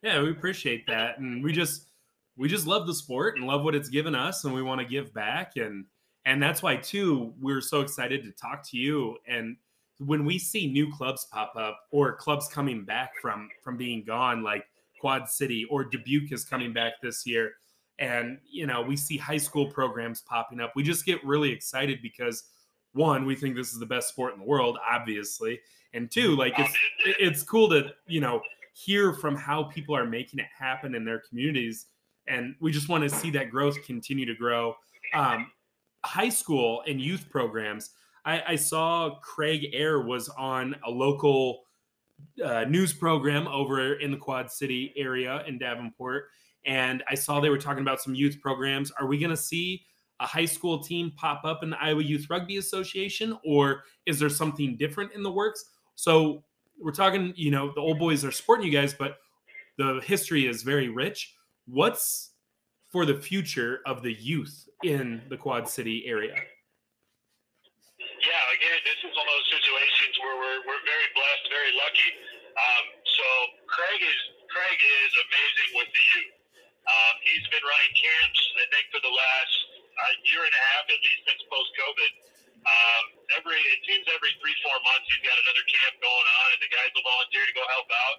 Yeah, we appreciate that, and we just we just love the sport and love what it's given us, and we want to give back, and and that's why too we're so excited to talk to you. And when we see new clubs pop up or clubs coming back from from being gone, like Quad City or Dubuque is coming back this year, and you know we see high school programs popping up. We just get really excited because one we think this is the best sport in the world obviously and two like it's it's cool to you know hear from how people are making it happen in their communities and we just want to see that growth continue to grow. Um, high school and youth programs I, I saw craig air was on a local uh, news program over in the quad city area in davenport and I saw they were talking about some youth programs. Are we going to see a high school team pop up in the Iowa Youth Rugby Association, or is there something different in the works? So we're talking, you know, the old boys are supporting you guys, but the history is very rich. What's for the future of the youth in the Quad City area?
Yeah, again, this is one of those situations where we're, we're very blessed, very lucky. Um, so Craig is Craig is amazing with the youth. Um, he's been running camps, I think, for the last uh, year and a half, at least since post COVID. Um, every it seems every three four months he's got another camp going on, and the guys will volunteer to go help out.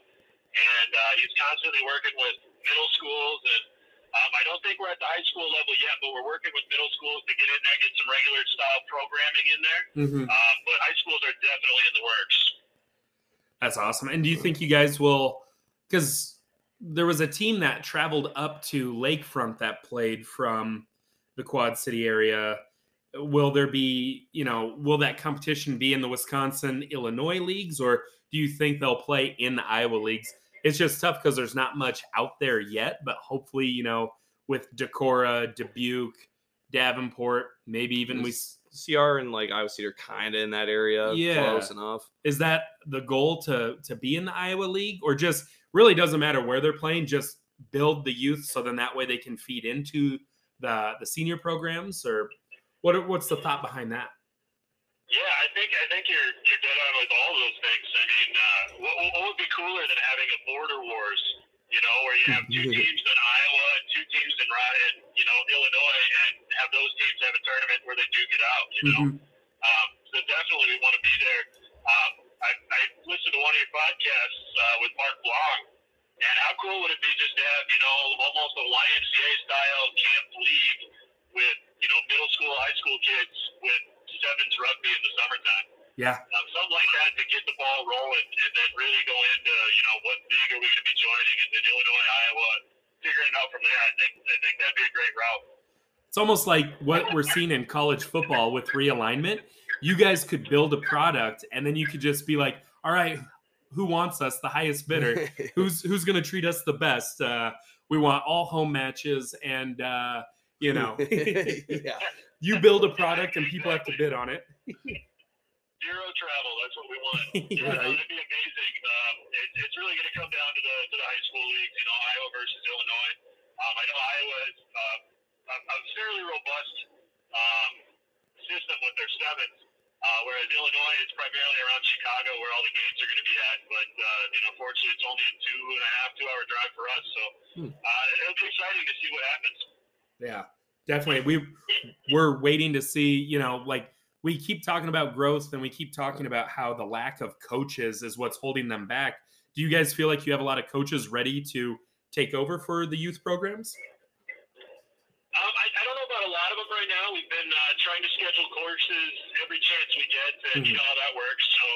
And uh, he's constantly working with middle schools, and um, I don't think we're at the high school level yet, but we're working with middle schools to get in there, get some regular style programming in there.
Mm-hmm.
Um, but high schools are definitely in the works.
That's awesome. And do you think you guys will? Because there was a team that traveled up to Lakefront that played from the Quad City area. Will there be, you know, will that competition be in the Wisconsin Illinois leagues or do you think they'll play in the Iowa leagues? It's just tough because there's not much out there yet, but hopefully, you know, with Decorah, Dubuque, Davenport, maybe even we
CR and like Iowa State are kind of in that area,
Yeah.
close enough.
is that the goal to to be in the Iowa league or just really doesn't matter where they're playing just build the youth so then that way they can feed into the the senior programs or what what's the thought behind that
Yeah, I think I think you're you're dead on with all those things. I mean, uh, what, what would be cooler than having a border wars? You know, where you have two <laughs> teams in Iowa and two teams in, Ri- in you know Illinois, and have those teams have a tournament where they do get out. You know,
Mhm.
um, so definitely we want to be there. Um, I, I listened to one of your podcasts uh, with Mark Long, and how cool would it be just to have you know almost a YMCA style camp league with you know middle school, high school kids with sevens rugby in the summertime.
yeah
Um, something like that to get the ball rolling, and then really go into you know what league are we going to be joining, and then Illinois, Iowa, figuring it out from there. I think I think that'd be a great route.
it's almost like what we're seeing in college football with realignment you guys could build a product and then you could just be like all right who wants us the highest bidder <laughs> who's who's going to treat us the best uh we want all home matches and uh you know <laughs> <laughs>
yeah.
you build a product and people have to bid on it
Zero travel. That's what we want. Yeah, no,
Right.
that'd be amazing. Um, it, it's really going to come down to the to the high school leagues. You know, Iowa versus Illinois. Um, I know Iowa is uh, a, a fairly robust um, system with their sevens, uh, whereas Illinois is primarily around Chicago, where all the games are going to be at. But uh, you know, fortunately, it's only a two and a half, two hour drive for us. So
Hmm.
uh, it'll be exciting to see what happens.
Yeah, definitely. We we're waiting to see, you know, like we keep talking about growth and we keep talking about how the lack of coaches is what's holding them back. Do you guys feel like you have a lot of coaches ready to take over for the youth programs?
Um, I, I don't know about a lot of them right now. We've been uh, trying to schedule courses every chance we get, and you know how that works. So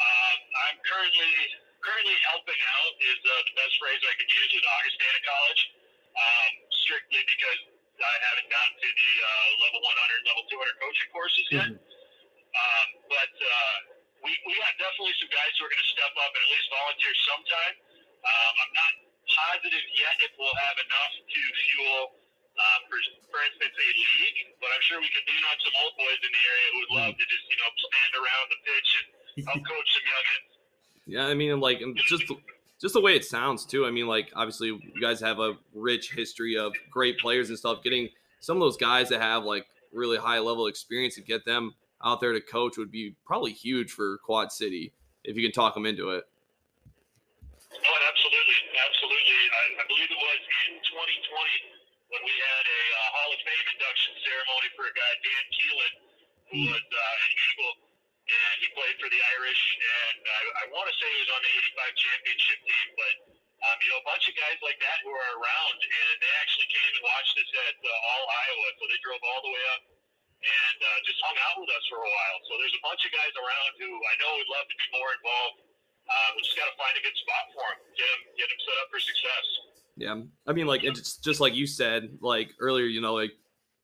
um, I'm currently currently helping out is uh, the best phrase I could use with Augustana College, um, strictly because I haven't gotten to the uh, level 100, level 200 coaching courses yet. Um, but uh, we we have definitely some guys who are going to step up and at least volunteer sometime. Um, I'm not positive yet if we'll have enough to fuel, uh, for, for instance, a league. But I'm sure we could lean on some old boys in the area who would love to just you know stand around the pitch and help <laughs> coach some youngins.
Yeah, I mean, like, just just the way it sounds too. I mean, like, obviously, you guys have a rich history of great players and stuff. Getting some of those guys that have like really high level experience and get them out there to coach would be probably huge for Quad City if you can talk them into it.
Oh, absolutely, absolutely. I, I believe it was in 2020 when we had a uh, Hall of Fame induction ceremony for a guy, Dan Keelan, who was uh, an Eagle, and he played for the Irish. And I, I want to say he was on the '85 championship team, but um, you know, a bunch of guys like that who are around, and they actually came and watched us at uh, All Iowa. So they drove all the way up and uh, just hung out with us for a while. So there's a bunch of guys around who I know would love to be more involved. Uh, we just got to find a good spot for them, get them, get them set up for success.
Yeah, I mean, like it's just like you said, like earlier, you know, like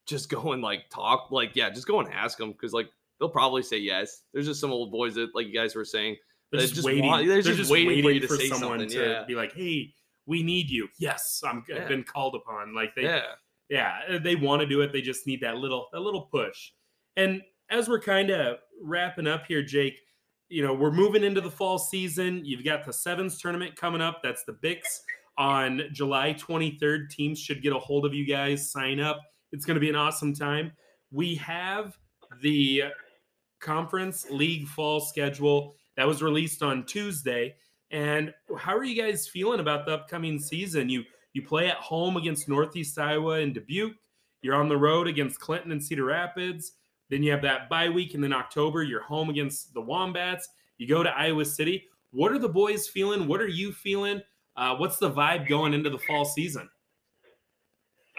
just go and like talk, like yeah, just go and ask them because like they'll probably say yes. There's just some old boys that, like you guys were saying,
They're just,
just
waiting.
want-
they're,
they're
just,
just
waiting,
waiting
for,
for you to say
someone to
yeah.
be like, "Hey, we need you." Yes, I'm. I've been called upon. Like they,
yeah,
yeah, uh, they want to do it. They just need that little, that little push. And as we're kind of wrapping up here, Jake, you know, we're moving into the fall season. You've got the sevens tournament coming up. That's the Bix on July 23rd. Teams should get a hold of you guys. Sign up. It's going to be an awesome time. We have the conference league fall schedule that was released on Tuesday. And how are you guys feeling about the upcoming season? You you play at home against Northeast Iowa and Dubuque. You're on the road against Clinton and Cedar Rapids. Then you have that bye week, and then October you're home against the Wombats. You go to Iowa City. What are the boys feeling? What are you feeling? Uh, what's the vibe going into the fall season?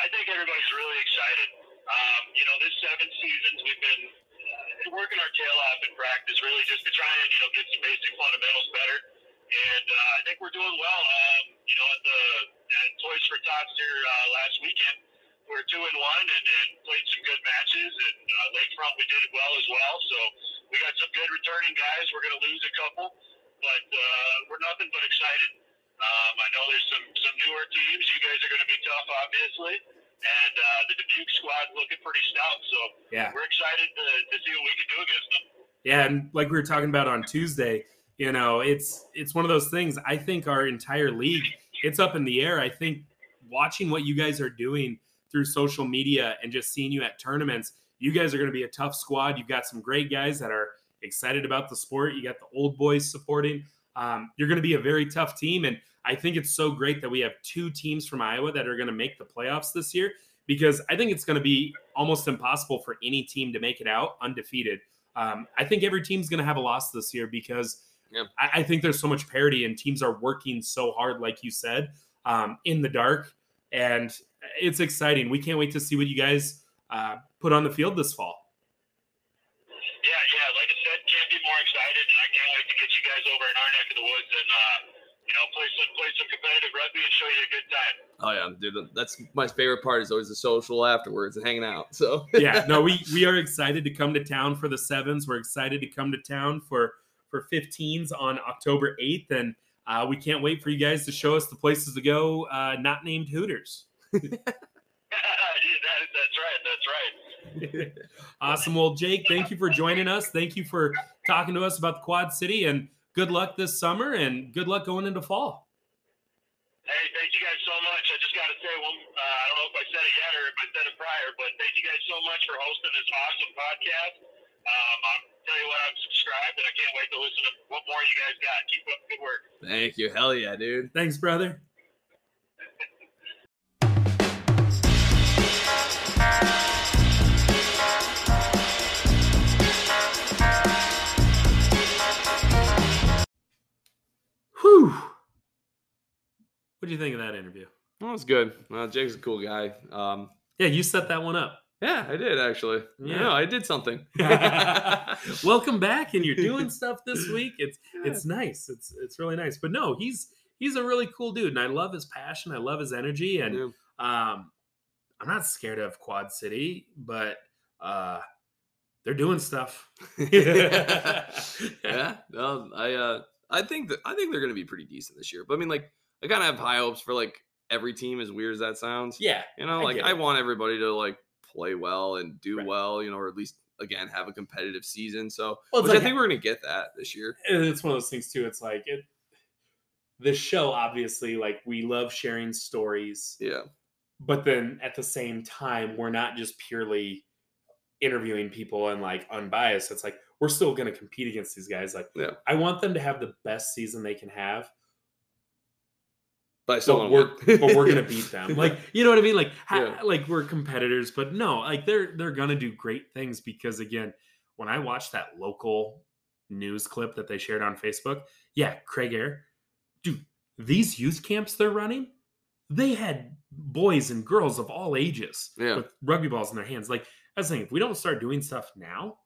I think everybody's really excited. Um, you know, this seven seasons we've been uh, working our tail off in practice, really just to try and you know get some basic fundamentals better. And uh, I think we're doing well. Um, you know, at the at Toys for Tots here uh, last weekend, we're two and one and, and played some good matches. And uh, Lakefront we did well as well. So we got some good returning guys. We're going to lose a couple, but uh, we're nothing but excited. Um, I know there's some some newer teams. You guys are going to be tough, obviously, and uh, the Dubuque squad looking pretty stout. So
Yeah.
we're excited to, to see what we can do against them.
Yeah, and like we were talking about on Tuesday, you know, it's it's one of those things. I think our entire league, it's up in the air. I think watching what you guys are doing through social media and just seeing you at tournaments, you guys are going to be a tough squad. You've got some great guys that are excited about the sport. You got the old boys supporting. Um, you're going to be a very tough team, and I think it's so great that we have two teams from Iowa that are going to make the playoffs this year because I think it's going to be almost impossible for any team to make it out undefeated. Um, I think every team's going to have a loss this year because
Yeah.
I, I think there's so much parity and teams are working so hard, like you said, um, in the dark. And it's exciting. We can't wait to see what you guys uh, put on the field this fall.
Yeah, yeah. Like I said, can't be more excited, and I can't wait to get you guys over in our neck of the woods and uh, you know play some play some competitive rugby and show you a good time.
oh yeah, dude. That's my favorite part is always the social afterwards and hanging out. So <laughs>
yeah, no, <laughs> we we are excited to come to town for the sevens. We're excited to come to town for for 15s on October 8th, and uh, we can't wait for you guys to show us the places to go, uh, not named Hooters. <laughs>
that, that's right. That's right.
awesome. Well, Jake, thank you for joining us. Thank you for talking to us about the Quad City, and good luck this summer, and good luck going into fall.
Hey, thank you guys so much. I just got to say, one, uh, I don't know if I said it yet or if I said it prior, but thank you guys so much for hosting this awesome podcast. Um, I'll tell you what, I'm subscribed, and I can't wait to listen to what more you guys got. Keep up the good work.
thank you, hell yeah, dude.
Thanks, brother. Whew. What do you think of that interview?
That was good. Well, Jake's a cool guy. Um,
Yeah, you set that one up.
yeah, I did actually.
Yeah.
Yeah, I did something. <laughs>
Welcome back, and you're doing <laughs> stuff this week. It's it's nice. It's it's really nice. But no, he's he's a really cool dude, and I love his passion. I love his energy, and
Yeah.
um, I'm not scared of Quad City, but uh, they're doing stuff. <laughs>
yeah, no, I uh, I think that I think they're gonna be pretty decent this year. But I mean, like, I kind of have high hopes for like every team, as weird as that sounds.
yeah,
you know, like
get
I want everybody to like play well and do
Right.
well, you know, or at least again have a competitive season. So,
Well,
which
like-
I think we're gonna get that this year.
and it's one of those things too. It's like it. The show, obviously, like we love sharing stories,
Yeah,
but then at the same time, we're not just purely interviewing people and like unbiased. It's like we're still going to compete against these guys. Like,
Yeah.
I want them to have the best season they can have,
but
but we're but we're gonna beat <laughs> them. Like, you know what I mean? Like, ha-
Yeah.
like we're competitors, but no, like they're they're gonna do great things because again, when I watched that local news clip that they shared on Facebook, yeah, Craig Air, dude, these youth camps they're running, they had boys and girls of all ages
Yeah.
with rugby balls in their hands. Like I was saying, if we don't start doing stuff now,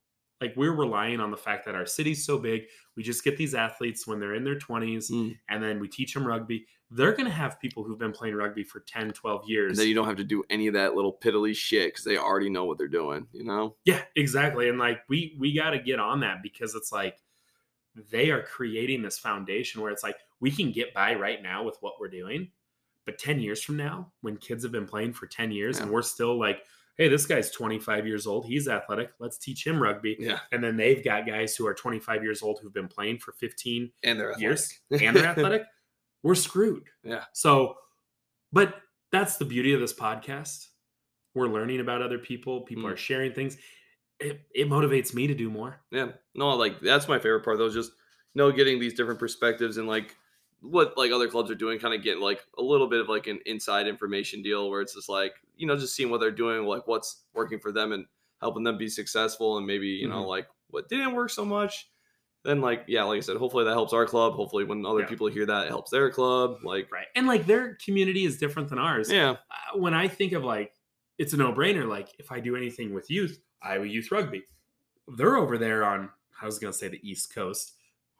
like we're relying on the fact that our city's so big, we just get these athletes when they're in their 20s
Mm.
and then we teach them rugby. They're going to have people who've been playing rugby for 10, 12 years And
then you don't have to do any of that little piddly shit because they already know what they're doing. You know?
Yeah, exactly. And like we we got to get on that because it's like they are creating this foundation where it's like we can get by right now with what we're doing, but 10 years from now when kids have been playing for 10 years and we're still like, hey, this guy's 25 years old, he's athletic, let's teach him rugby.
Yeah.
And then they've got guys who are 25 years old who've been playing for 15
And they're
years
athletic.
and they're <laughs> athletic. We're screwed.
Yeah.
So, but that's the beauty of this podcast. We're learning about other people. People
Mm.
are sharing things. It, it motivates me to do more.
Yeah. No, like that's my favorite part though, is just you know, getting these different perspectives and like what like other clubs are doing, kind of getting like a little bit of like an inside information deal where it's just like, you know, just seeing what they're doing, like what's working for them and helping them be successful and maybe, you know,
Mhm.
like what didn't work so much. Then like, yeah, like I said, hopefully that helps our club. Hopefully when other
Yeah.
people hear that, it helps their club. Like
Right. And like their community is different than ours.
yeah.
Uh, when I think of like, it's a no brainer. Like if I do anything with youth, Iowa Youth Rugby, they're over there on, I was going to say the East Coast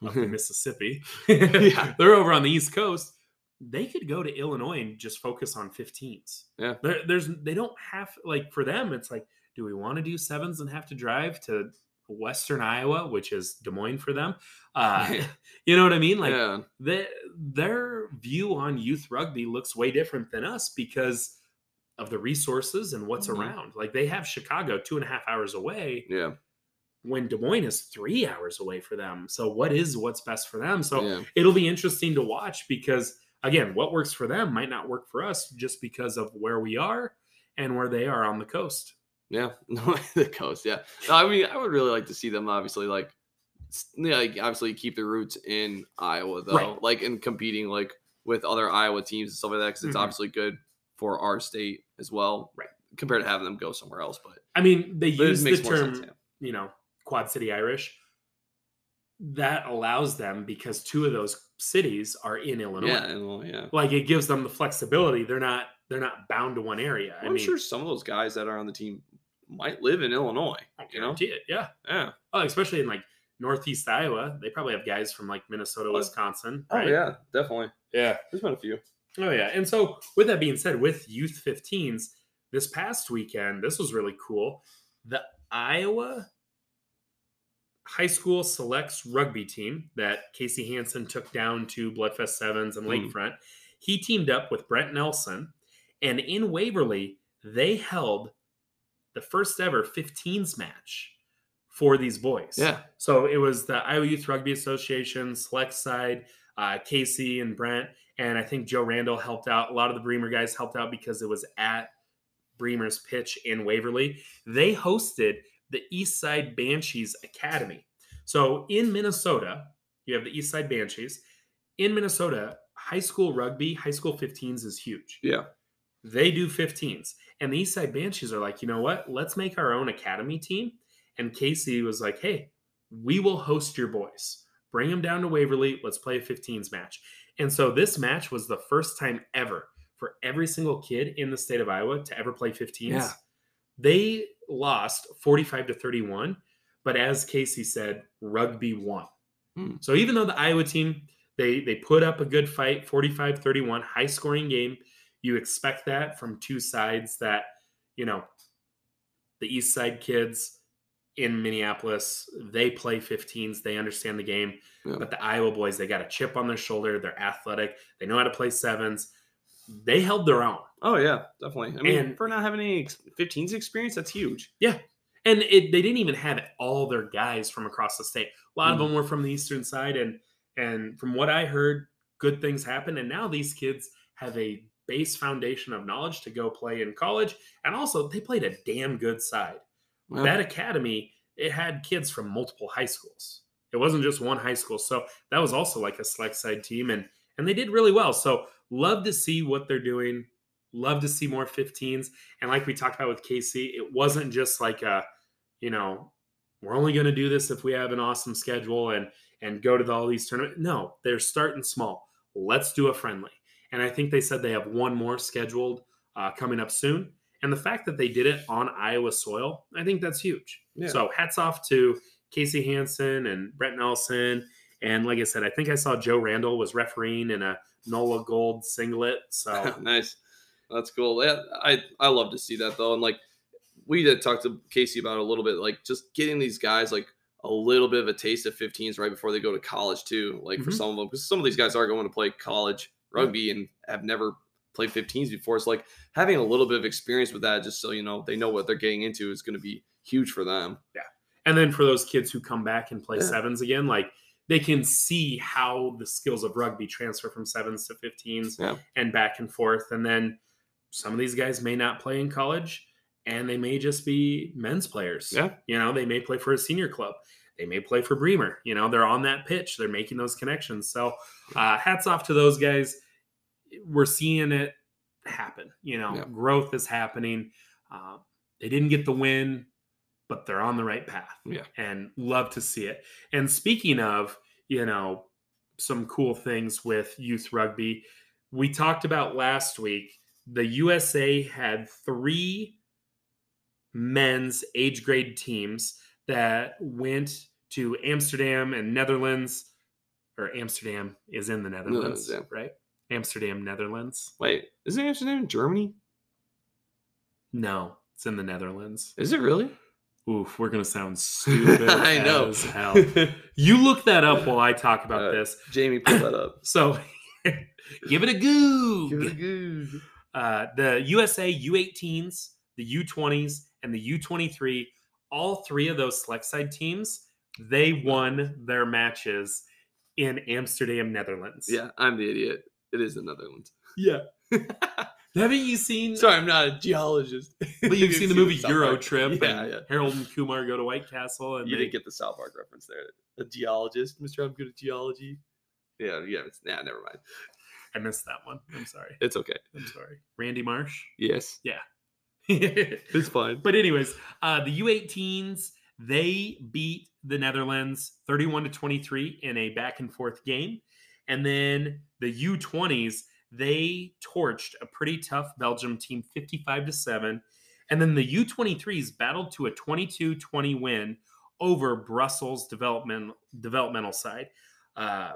up <laughs> in Mississippi.
Yeah. <laughs>
They're over on the East Coast. They could go to Illinois and just focus on 15s.
Yeah.
There, there's they don't have like for them, it's like, do we want to do sevens and have to drive to Western Iowa, which is Des Moines for them? Uh, <laughs> you know what I mean? Like
yeah.
the, their view on youth rugby looks way different than us because of the resources and what's
Mhm.
around. Like they have Chicago two and a half hours away
Yeah.
When Des Moines is three hours away for them. So what is what's best for them? So
yeah.
it'll be interesting to watch because again, what works for them might not work for us just because of where we are and where they are on the coast.
Yeah, <laughs> no, the coast. Yeah, no, I mean, I would really like to see them. Obviously, like, yeah, like obviously keep their roots in Iowa, though,
Right.
like in competing like with other Iowa teams and stuff like that, because it's
Mhm.
obviously good for our state as well,
Right.
Compared to having them go somewhere else, but,
I mean, they
but
use the term,
sense.
you know, Quad City Irish. That allows them because two of those cities are in Illinois.
yeah, and, well, yeah.
Like it gives them the flexibility. They're not they're not bound to one area. I
I'm
mean,
sure some of those guys that are on the team might live in Illinois.
I
You know,
it. Yeah.
yeah.
Oh, especially in like Northeast Iowa, they probably have guys from like Minnesota,
Oh.
Wisconsin.
Oh
right?
yeah, definitely.
yeah.
There's been a few.
Oh yeah. And so with that being said, with youth 15s, this past weekend, this was really cool. The Iowa high school selects rugby team that Casey Hansen took down to Bloodfest Sevens and
Hmm.
Lakefront. He teamed up with Brent Nelson, and in Waverly, they held the first ever 15s match for these boys.
Yeah,
So it was the Iowa Youth Rugby Association select side, uh, Casey and Brent, and I think Joe Randall helped out. A lot of the Bremer guys helped out because it was at Bremer's pitch in Waverly. They hosted the East Side Banshees Academy. So in Minnesota, you have the East Side Banshees. In Minnesota, high school rugby, high school 15s is huge.
yeah,
They do 15s. And the Eastside Banshees are like, you know what? Let's make our own academy team. And Casey was like, hey, we will host your boys. Bring them down to Waverly. Let's play a 15s match. And so this match was the first time ever for every single kid in the state of Iowa to ever play 15s.
Yeah.
They lost 45 to 31. But as Casey said, rugby won.
Hmm.
So even though the Iowa team, they they put up a good fight, 45-31, high scoring game. You expect that from two sides that, you know, the East Side kids in Minneapolis, they play 15s, they understand the game.
Yeah.
But the Iowa boys, they got a chip on their shoulder, they're athletic, they know how to play sevens. They held their own.
Oh yeah, definitely. I mean,
And-
for not having any 15s experience, that's huge.
Yeah, and it, they didn't even have all their guys from across the state. A lot of
Mhm.
them were from the eastern side, and and from what I heard, good things happened. And now these kids have a base foundation of knowledge to go play in college, and also they played a damn good side. That academy it had kids from multiple high schools. It wasn't just one high school, so that was also like a select side team, and and they did really well. So love to see what they're doing. Love to see more 15s. And like we talked about with Casey, it wasn't just like a, you know, we're only going to do this if we have an awesome schedule and and go to the, all these tournaments. No, they're starting small. let's do a friendly. And I think they said they have one more scheduled uh, coming up soon. And the fact that they did it on Iowa soil, I think that's huge.
Yeah.
So hats off to Casey Hansen and Brett Nelson. And like I said, I think I saw Joe Randall was refereeing in a NOLA Gold singlet. So <laughs>
nice. That's cool. Yeah, I I love to see that though, and like we did talk to Casey about a little bit, like just getting these guys like a little bit of a taste of 15s right before they go to college too. Like for
Mhm.
some of them, because some of these guys are going to play college rugby and have never played 15s before. It's like having a little bit of experience with that, just so you know they know what they're getting into, is going to be huge for them.
Yeah, and then for those kids who come back and play
Yeah.
sevens again, like they can see how the skills of rugby transfer from sevens to 15s
Yeah.
and back and forth. And then some of these guys may not play in college and they may just be men's players.
Yeah.
You know, they may play for a senior club. They may play for Bremer. You know, they're on that pitch. They're making those connections. So uh, hats off to those guys. We're seeing it happen. You know,
Yeah.
growth is happening. Uh, they didn't get the win, but they're on the right path.
Yeah.
And love to see it. And speaking of, you know, some cool things with youth rugby, we talked about last week the USA had three men's age grade teams that went to Amsterdam and Netherlands, or Amsterdam is in the Netherlands,
Netherlands,
right? Amsterdam, Netherlands.
Wait, isn't Amsterdam in Germany?
No, it's in the Netherlands.
Is it really?
Oof, we're gonna sound <laughs> stupid.
I know.
hell. You look that up while I talk about
Uh,
this.
Jamie, pull that up.
So, <laughs> give it a goog.
Give it a good.
uh, the USA U18s, the U20s, and the U23, all three of those select side teams, they won their matches in Amsterdam, Netherlands.
Yeah, I'm the idiot. It is the Netherlands.
Yeah. <laughs> Haven't you seen?
Sorry, I'm not a geologist.
But you've seen <laughs> the movie
South
Euro
Park.
Trip.
Yeah,
and
yeah.
Harold and Kumar go to White Castle, and
You
they,
didn't get the South Park reference there. A geologist, Mister. I'm good at geology. Yeah, yeah. It's, nah, never mind.
I missed that one. I'm sorry.
It's okay.
I'm sorry. Randy Marsh.
Yes,
but <laughs> <laughs>
it's fine.
But, anyways, uh, the U18s they beat the Netherlands 31 to 23 in a back and forth game, and then the U20s they torched a pretty tough Belgium team 55 to 7. And then the U23s battled to a 22-20 win over Brussels development developmental side. Uh,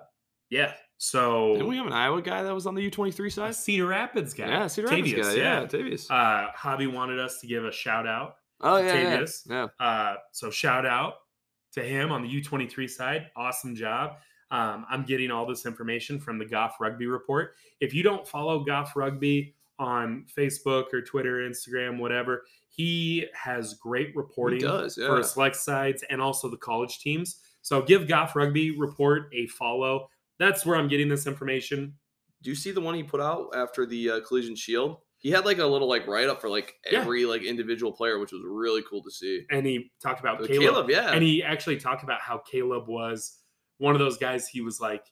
yeah. So
Didn't we have an Iowa guy that was on the U23 side?
Cedar Rapids guy.
Yeah, Cedar Rapids guy. Yeah, Tavius.
Uh, Hobby wanted us to give a shout out.
oh yeah, yeah, yeah.
Uh, so shout out to him on the U23 side. Awesome job. Um, I'm getting all this information from the Goff Rugby Report. If you don't follow Goff Rugby on Facebook or Twitter, Instagram, whatever, he has great reporting
does. Yeah.
for select sides and also the college teams. So give Goff Rugby Report a follow. That's where I'm getting this information.
Do you see the one he put out after the uh, Collision Shield? He had like a little like write up for like
Yeah.
every like individual player, which was really cool to see.
And he talked about Caleb.
Caleb, yeah.
And he actually talked about how Caleb was one of those guys. He was like,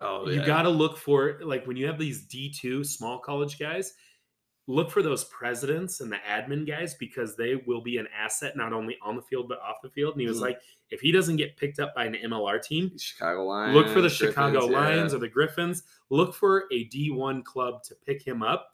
oh,
you
yeah.
got to look for like when you have these D2 small college guys, look for those presidents and the admin guys because they will be an asset not only on the field but off the field. And he was
Mhm.
like, if he doesn't get picked up by an MLR team,
Chicago Lions.
look for the Chicago
Griffins, yeah.
Lions or the Griffins. Look for a D1 club to pick him up.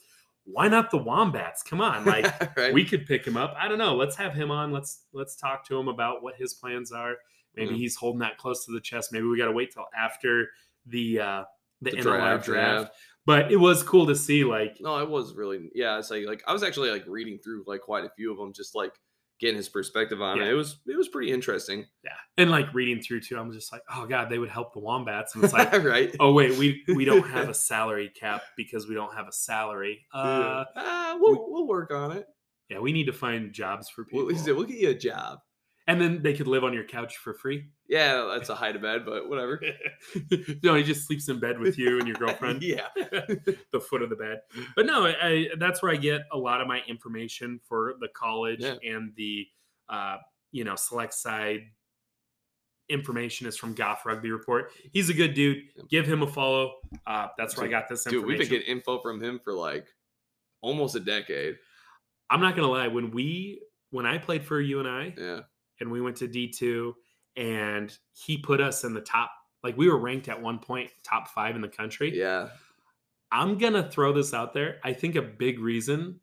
Why not the Wombats? Come on, <laughs> like
right?
we could pick him up. I don't know. Let's have him on. Let's let's talk to him about what his plans are. Maybe
Yeah.
he's holding that close to the chest. Maybe we got to wait till after the uh the,
The
MLR
draft,
draft.
yeah.
But it was cool to see like
No, it was really yeah. It's like like I was actually like reading through like quite a few of them, just like getting his perspective on
Yeah.
it. It was it was pretty interesting.
yeah, and like reading through too. I'm just like, oh god, they would help the Wombats, and it's like. <laughs>
right?
Oh wait, we we don't <laughs> have a salary cap because we don't have a salary. Uh,
Ah, we'll we'll work on it.
yeah, we need to find jobs for <laughs> people,
We'll, we'll get you a job.
And then they could live on your couch for free.
Yeah, that's a high to bed, but whatever. <laughs>
no, he just sleeps in bed with you and your girlfriend. <laughs>
yeah. <laughs>
the foot of the bed. But no, I, I, that's where I get a lot of my information for the college
Yeah.
and the uh, you know select side information is from Goff Rugby Report. He's a good dude. Give him a follow. Uh, that's where I got this
Dude, we've been getting info from him for like almost a decade.
I'm not gonna lie. When we when I played for you and I,
Yeah.
And we went to D2 and he put us in the top Like we were ranked at one point top five in the country.
Yeah.
I'm gonna throw this out there. I think a big reason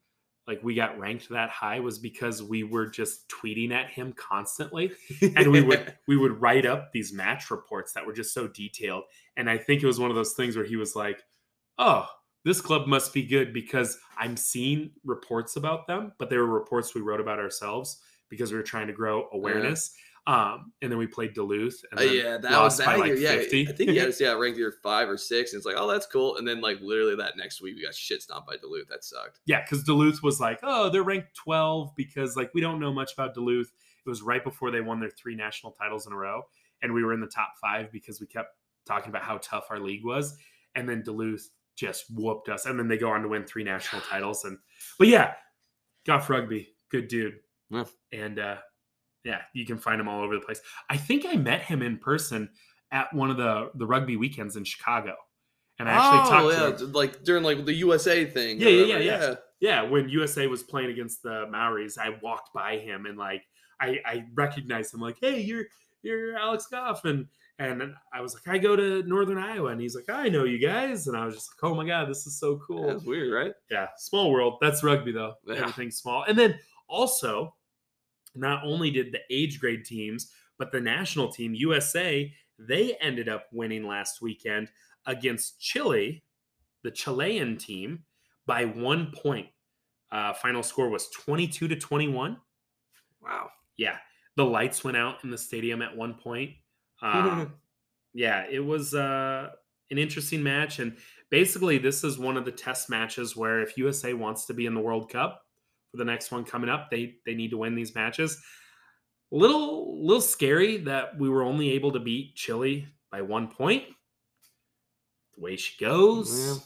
like we got ranked that high was because we were just tweeting at him constantly and we would <laughs> we would write up these match reports that were just so detailed and i think it was one of those things where he was like oh this club must be good because i'm seeing reports about them but they were reports we wrote about ourselves because we were trying to grow awareness um and then we played duluth and
Uh, yeah, that was that
like
year. Yeah,
50
I think he had us yeah ranked either five or six. And it's like, oh, that's cool. And then like literally that next week we got shit stomped by Duluth. That sucked.
Yeah, because Duluth was like, oh, they're ranked 12 because like we don't know much about Duluth. It was right before they won their three national titles in a row, and we were in the top five because we kept talking about how tough our league was, and then Duluth just whooped us, and then they go on to win three national titles. And but yeah, Goff Rugby, good dude,
Yeah.
and uh, yeah, you can find him all over the place. I think I met him in person at one of the the rugby weekends in Chicago, and I actually talked to him.
like during like the USA thing.
Yeah, yeah, yeah, yeah. yeah, when USA was playing against the Maoris, I walked by him and like I, I recognized him like, hey, you're you're Alex Goff and and I was like, I go to Northern Iowa, and he's like, I know you guys, and I was just like, oh my god, this is so cool.
That's weird, right?
Yeah, small world. That's rugby though.
Yeah.
Everything's small. And then also, not only did the age grade teams, but the national team USA, they ended up winning last weekend against Chile, the Chilean team, by one point. Uh, final score was 22 to 21.
Wow.
Yeah. The lights went out in the stadium at one point. <laughs> Um, yeah, it was uh, an interesting match. And basically, this is one of the test matches where if USA wants to be in the World Cup for the next one coming up, they they need to win these matches. Little little scary that we were only able to beat Chile by one point. The way she goes.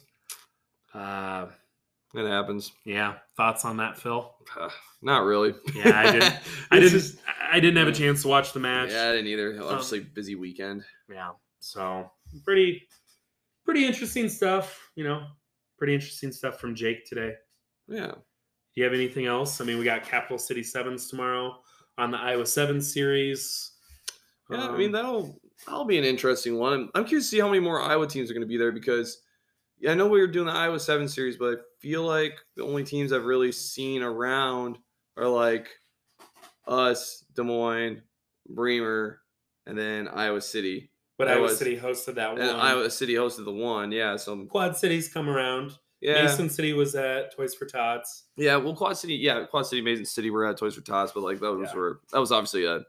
Uh,
It happens.
yeah, thoughts on that, Phil?
Uh, not really.
Yeah, I didn't. <laughs> I didn't.
just-
I didn't have a chance to watch the match.
Yeah, I didn't either. Obviously, busy weekend.
yeah so pretty pretty interesting stuff you know pretty interesting stuff from jake today
Yeah.
Do you have anything else i mean we got capital city sevens tomorrow on the iowa seven series
Yeah, I mean
Um,
that'll that'll be an interesting one. I'm- curious to see how many more Iowa teams are going to be there because yeah, I know we were doing the Iowa Seven series, but I feel like the only teams I've really seen around are like us, Des Moines, Bremer, and then Iowa City.
but
Iowa
iowa city hosted that one
Iowa City hosted the one, yeah. So
quad cities come around
yeah,
mason city was at toys for tots
yeah. Well, Quad City, yeah, Quad City, Mason City, we're at Toys for Tots, but like those
Yeah.
were that was obviously a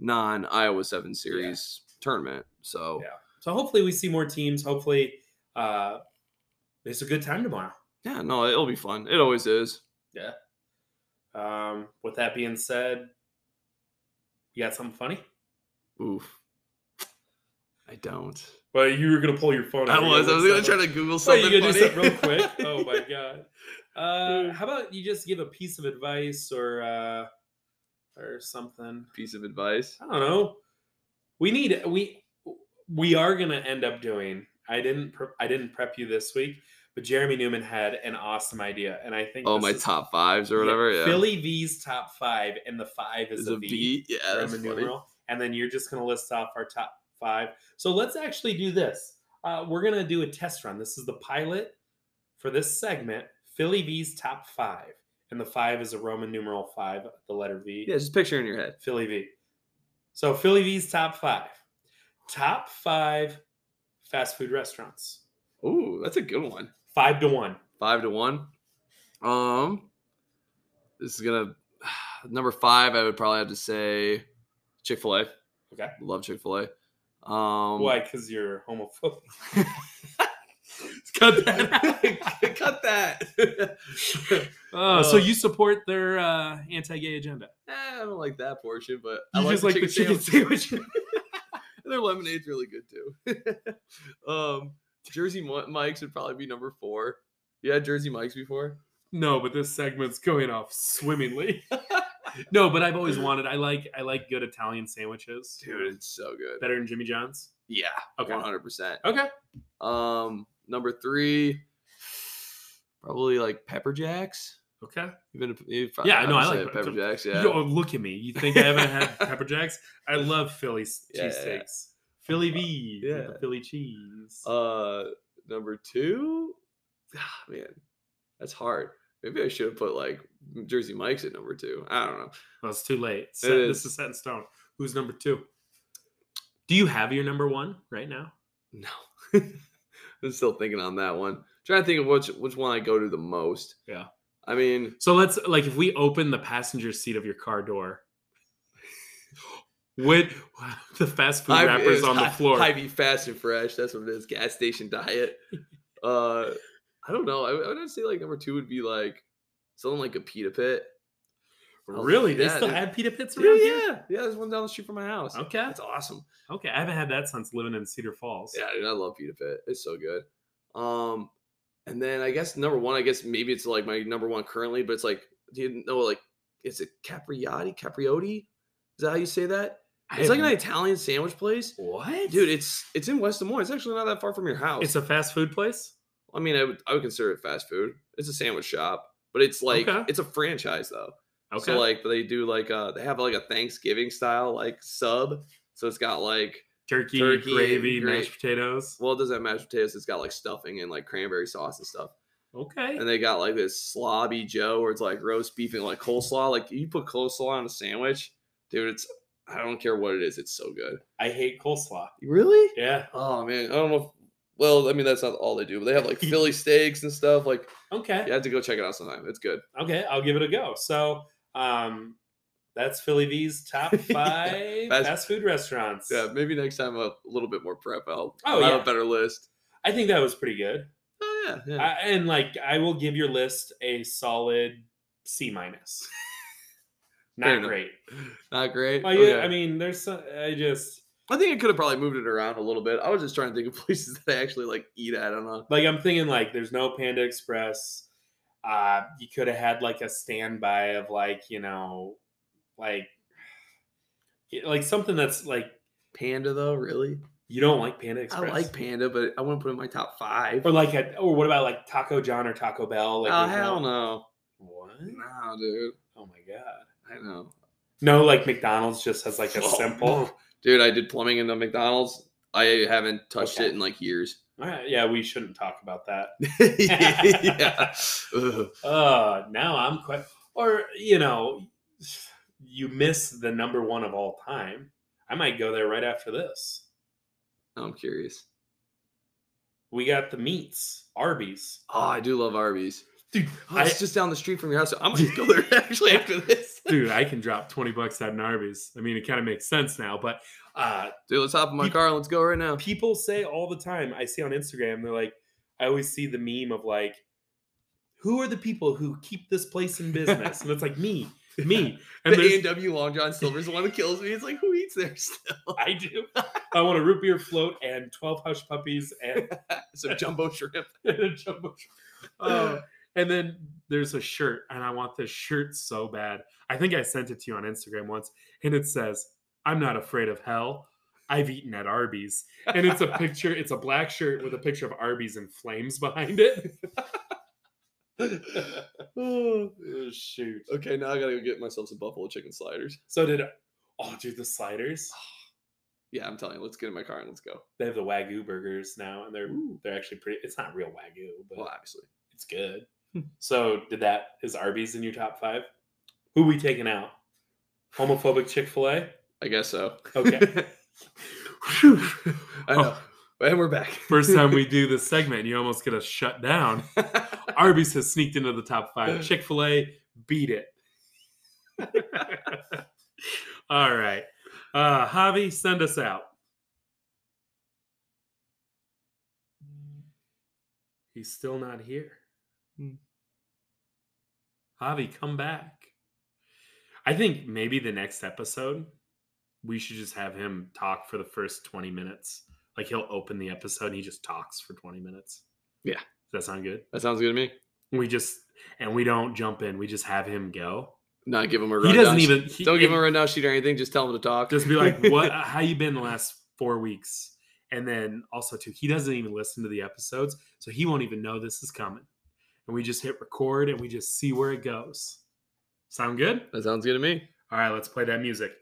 non Iowa Seven series tournament. So
Yeah. so hopefully we see more teams hopefully uh it's a good time tomorrow
yeah, no, it'll be fun. It always is.
yeah um with that being said you got something funny
Oof. I don't.
Well, you were gonna pull your phone.
I
out. You
was. I was gonna try to Google something.
Wait, you gonna do
funny.
something real quick? Oh my <laughs> god. Uh, how about you just give a piece of advice or uh, or something?
piece of advice.
I don't know. We need we we are gonna end up doing. I didn't pre- I didn't prep you this week, but Jeremy Newman had an awesome idea, and I think
Oh, my
is-
top fives or whatever. Yeah.
Philly V's top five, and the five is,
is
a
a
V.
V. Yeah, that's funny.
numeral, and then you're just going to list off our top five. So let's actually do this. Uh, we're going to do a test run. This is the pilot for this segment. Philly V's top five, and the five is a Roman numeral five, the letter V.
Yeah, just picture in your head.
Philly V. So Philly V's top five. Top five fast food restaurants.
Ooh, that's a good one.
Five to one.
Five to one. Um, this is gonna <sighs> number five. I would probably have to say Chick Fil A.
Okay.
Love Chick Fil A. Um,
Why? Because you're homophobic. <laughs> Cut that. <laughs>
Cut that.
Oh, <laughs> so
Uh,
you support their uh, anti-gay agenda?
Eh, I don't like that portion, but
You
I
just like the chicken sandwich.
Their lemonade's really good too. um, Jersey Mike's would probably be number four. You had Jersey Mike's before?
no, but this segment's going off swimmingly. No, but I've always wanted. I like I like good Italian sandwiches.
Dude, it's so good.
better than Jimmy John's.
Yeah,
Okay.
one hundred percent.
Okay.
Um, number three, probably like Pepper Jax.
Okay.
You've Even if, if
Yeah,
I
no, I like
Pepper Jax. Yeah,
Yo, look at me. You <laughs> think I haven't had Pepper Jax? I love Philly
Yeah, <laughs> yeah,
cheesesteaks. Philly V.
Yeah.
the Philly cheese.
Uh, number two, ah, man, that's hard. Maybe I should have put like Jersey Mike's at number two. I don't know.
well, it's too late. Set, this
is.
is set in stone. Who's number two? Do you have your number one right now?
No, <laughs> I'm still thinking on that one. trying to think of which which one I go to the most.
Yeah.
I mean,
So let's like if we open the passenger seat of your car door, <gasps> with <laughs> the fast food wrappers on the floor?
Hy-Vee fast and fresh. That's what it is. Gas station diet. <laughs> uh, I don't know. I, would- I would say like number two would be like something like a pita pit.
really? They
Yeah,
still
dude.
have pita pits
Yeah,
here?
yeah, yeah. There's one down the street from my house.
Okay.
That's awesome.
Okay. I haven't had that since living in Cedar Falls.
Yeah, dude, I love Pita Pit. It's so good. Um, and then I guess number one, I guess maybe it's like my number one currently, but it's like, do you know like is it Capriotti? Capriotti? Is that how you say that? It's like an Italian sandwich place.
what?
Dude, it's it's in West Des Moines. It's actually not that far from your house.
it's a fast food place?
I mean, I would I would consider it fast food. It's a sandwich shop, but it's like
Okay.
it's a franchise though.
Okay.
So like they do like uh they have like a Thanksgiving style like sub. So it's got like
turkey,
turkey,
gravy,
gra-
mashed potatoes.
well, it doesn't have mashed potatoes. It's got like stuffing and like cranberry sauce and stuff.
Okay.
And they got like this Slaw Be Joe where it's like roast beef and like coleslaw. Like you put coleslaw on a sandwich, dude. It's I don't care what it is. It's so good.
I hate coleslaw.
Really?
Yeah.
Oh man, I don't know. Well, I mean that's not all they do, but they have like <laughs> Philly steaks and stuff. Like
Okay.
you have to go check it out sometime. It's good.
Okay, I'll give it a go. So, um, that's Philly V's top <laughs> five
Fast-
fast food restaurants.
Yeah, maybe next time a little bit more prep. I'll
Oh, yeah.
a better list.
I think that was pretty good.
Oh yeah, yeah.
I, and like, I will give your list a solid C minus. <laughs> Not great.
Not great.
Well, yeah,
Okay.
I mean, there's some, I just
I think I could have probably moved it around a little bit. I was just trying to think of <laughs> places that I actually like eat at. I don't know.
like I'm thinking like there's no Panda Express. Uh, you could have had like a standby of like you know, like like something that's like
Panda though, really?
you don't like Panda Express.
I like Panda, but I wouldn't put it in my top five.
Or like a, or what about like Taco John or Taco Bell? Like
oh hell no.
What?
No, dude.
Oh my god.
I know.
No, like McDonald's just has like a <laughs>
Oh,
simple.
no. Dude, I did plumbing in the McDonald's. I haven't touched
Okay.
it in like years.
All right, yeah, we shouldn't talk about that. <laughs> <laughs>
yeah. Ugh.
Uh now I'm quite or you know, you miss the number one of all time. I might go there right after this.
I'm curious.
We got the meats, Arby's.
Oh, I do love Arby's.
Dude,
Oh,
I,
it's just down the street from your house. I'm gonna go there <laughs> actually after this.
Dude, I can drop 20 bucks at an Arby's. I mean, it kind of makes sense now, but uh
Dude, let's hop in my car and let's go right now.
people say all the time i see on instagram they're like i always see the meme of like who are the people who keep this place in business and it's like me <laughs> me and
the
there's,
A and W Long John Silver's the one that kills me. It's like who eats there still? <laughs>
i do i want a root beer float and 12 hush puppies and, <laughs>
Some jumbo shrimp.
and a jumbo shrimp. Oh, and then there's a shirt and i want this shirt so bad i think i sent it to you on instagram once and it says i'm not afraid of hell I've eaten at Arby's. And it's a picture, it's a black shirt with a picture of Arby's in flames behind it. <laughs>
oh,
shoot.
okay, now I gotta go get myself some buffalo chicken sliders.
So did oh dude the sliders? <sighs>
Yeah, I'm telling you, let's get in my car and let's go.
They have the wagyu burgers now, and they're
Ooh.
they're actually pretty. It's not real wagyu, but
Well, obviously.
it's good. So did that is Arby's in your top five? Who we taking out? Homophobic Chick Fil A.
I guess so.
Okay. <laughs>
I know. <laughs> And we're back.
First time we do this segment, you almost get us shut down. <laughs> Arby's has sneaked into the top five. Chick Fil A beat it. All right, uh, Javi, send us out. He's still not here.
Hmm.
Javi, come back. I think maybe the next episode we should just have him talk for the first 20 minutes. Like he'll open the episode and he just talks for 20 minutes.
Yeah.
Does that sound good?
that sounds good to me.
We just and we don't jump in. We just have him go.
Not give him a
He doesn't even. He,
Don't give him a rundown sheet or anything. Just tell him to talk.
Just be like, <laughs> "What? How you been the last four weeks?" And then also too, he doesn't even listen to the episodes, so he won't even know this is coming. And we just hit record and we just see where it goes. Sound good?
that sounds good to me.
All right, let's play that music.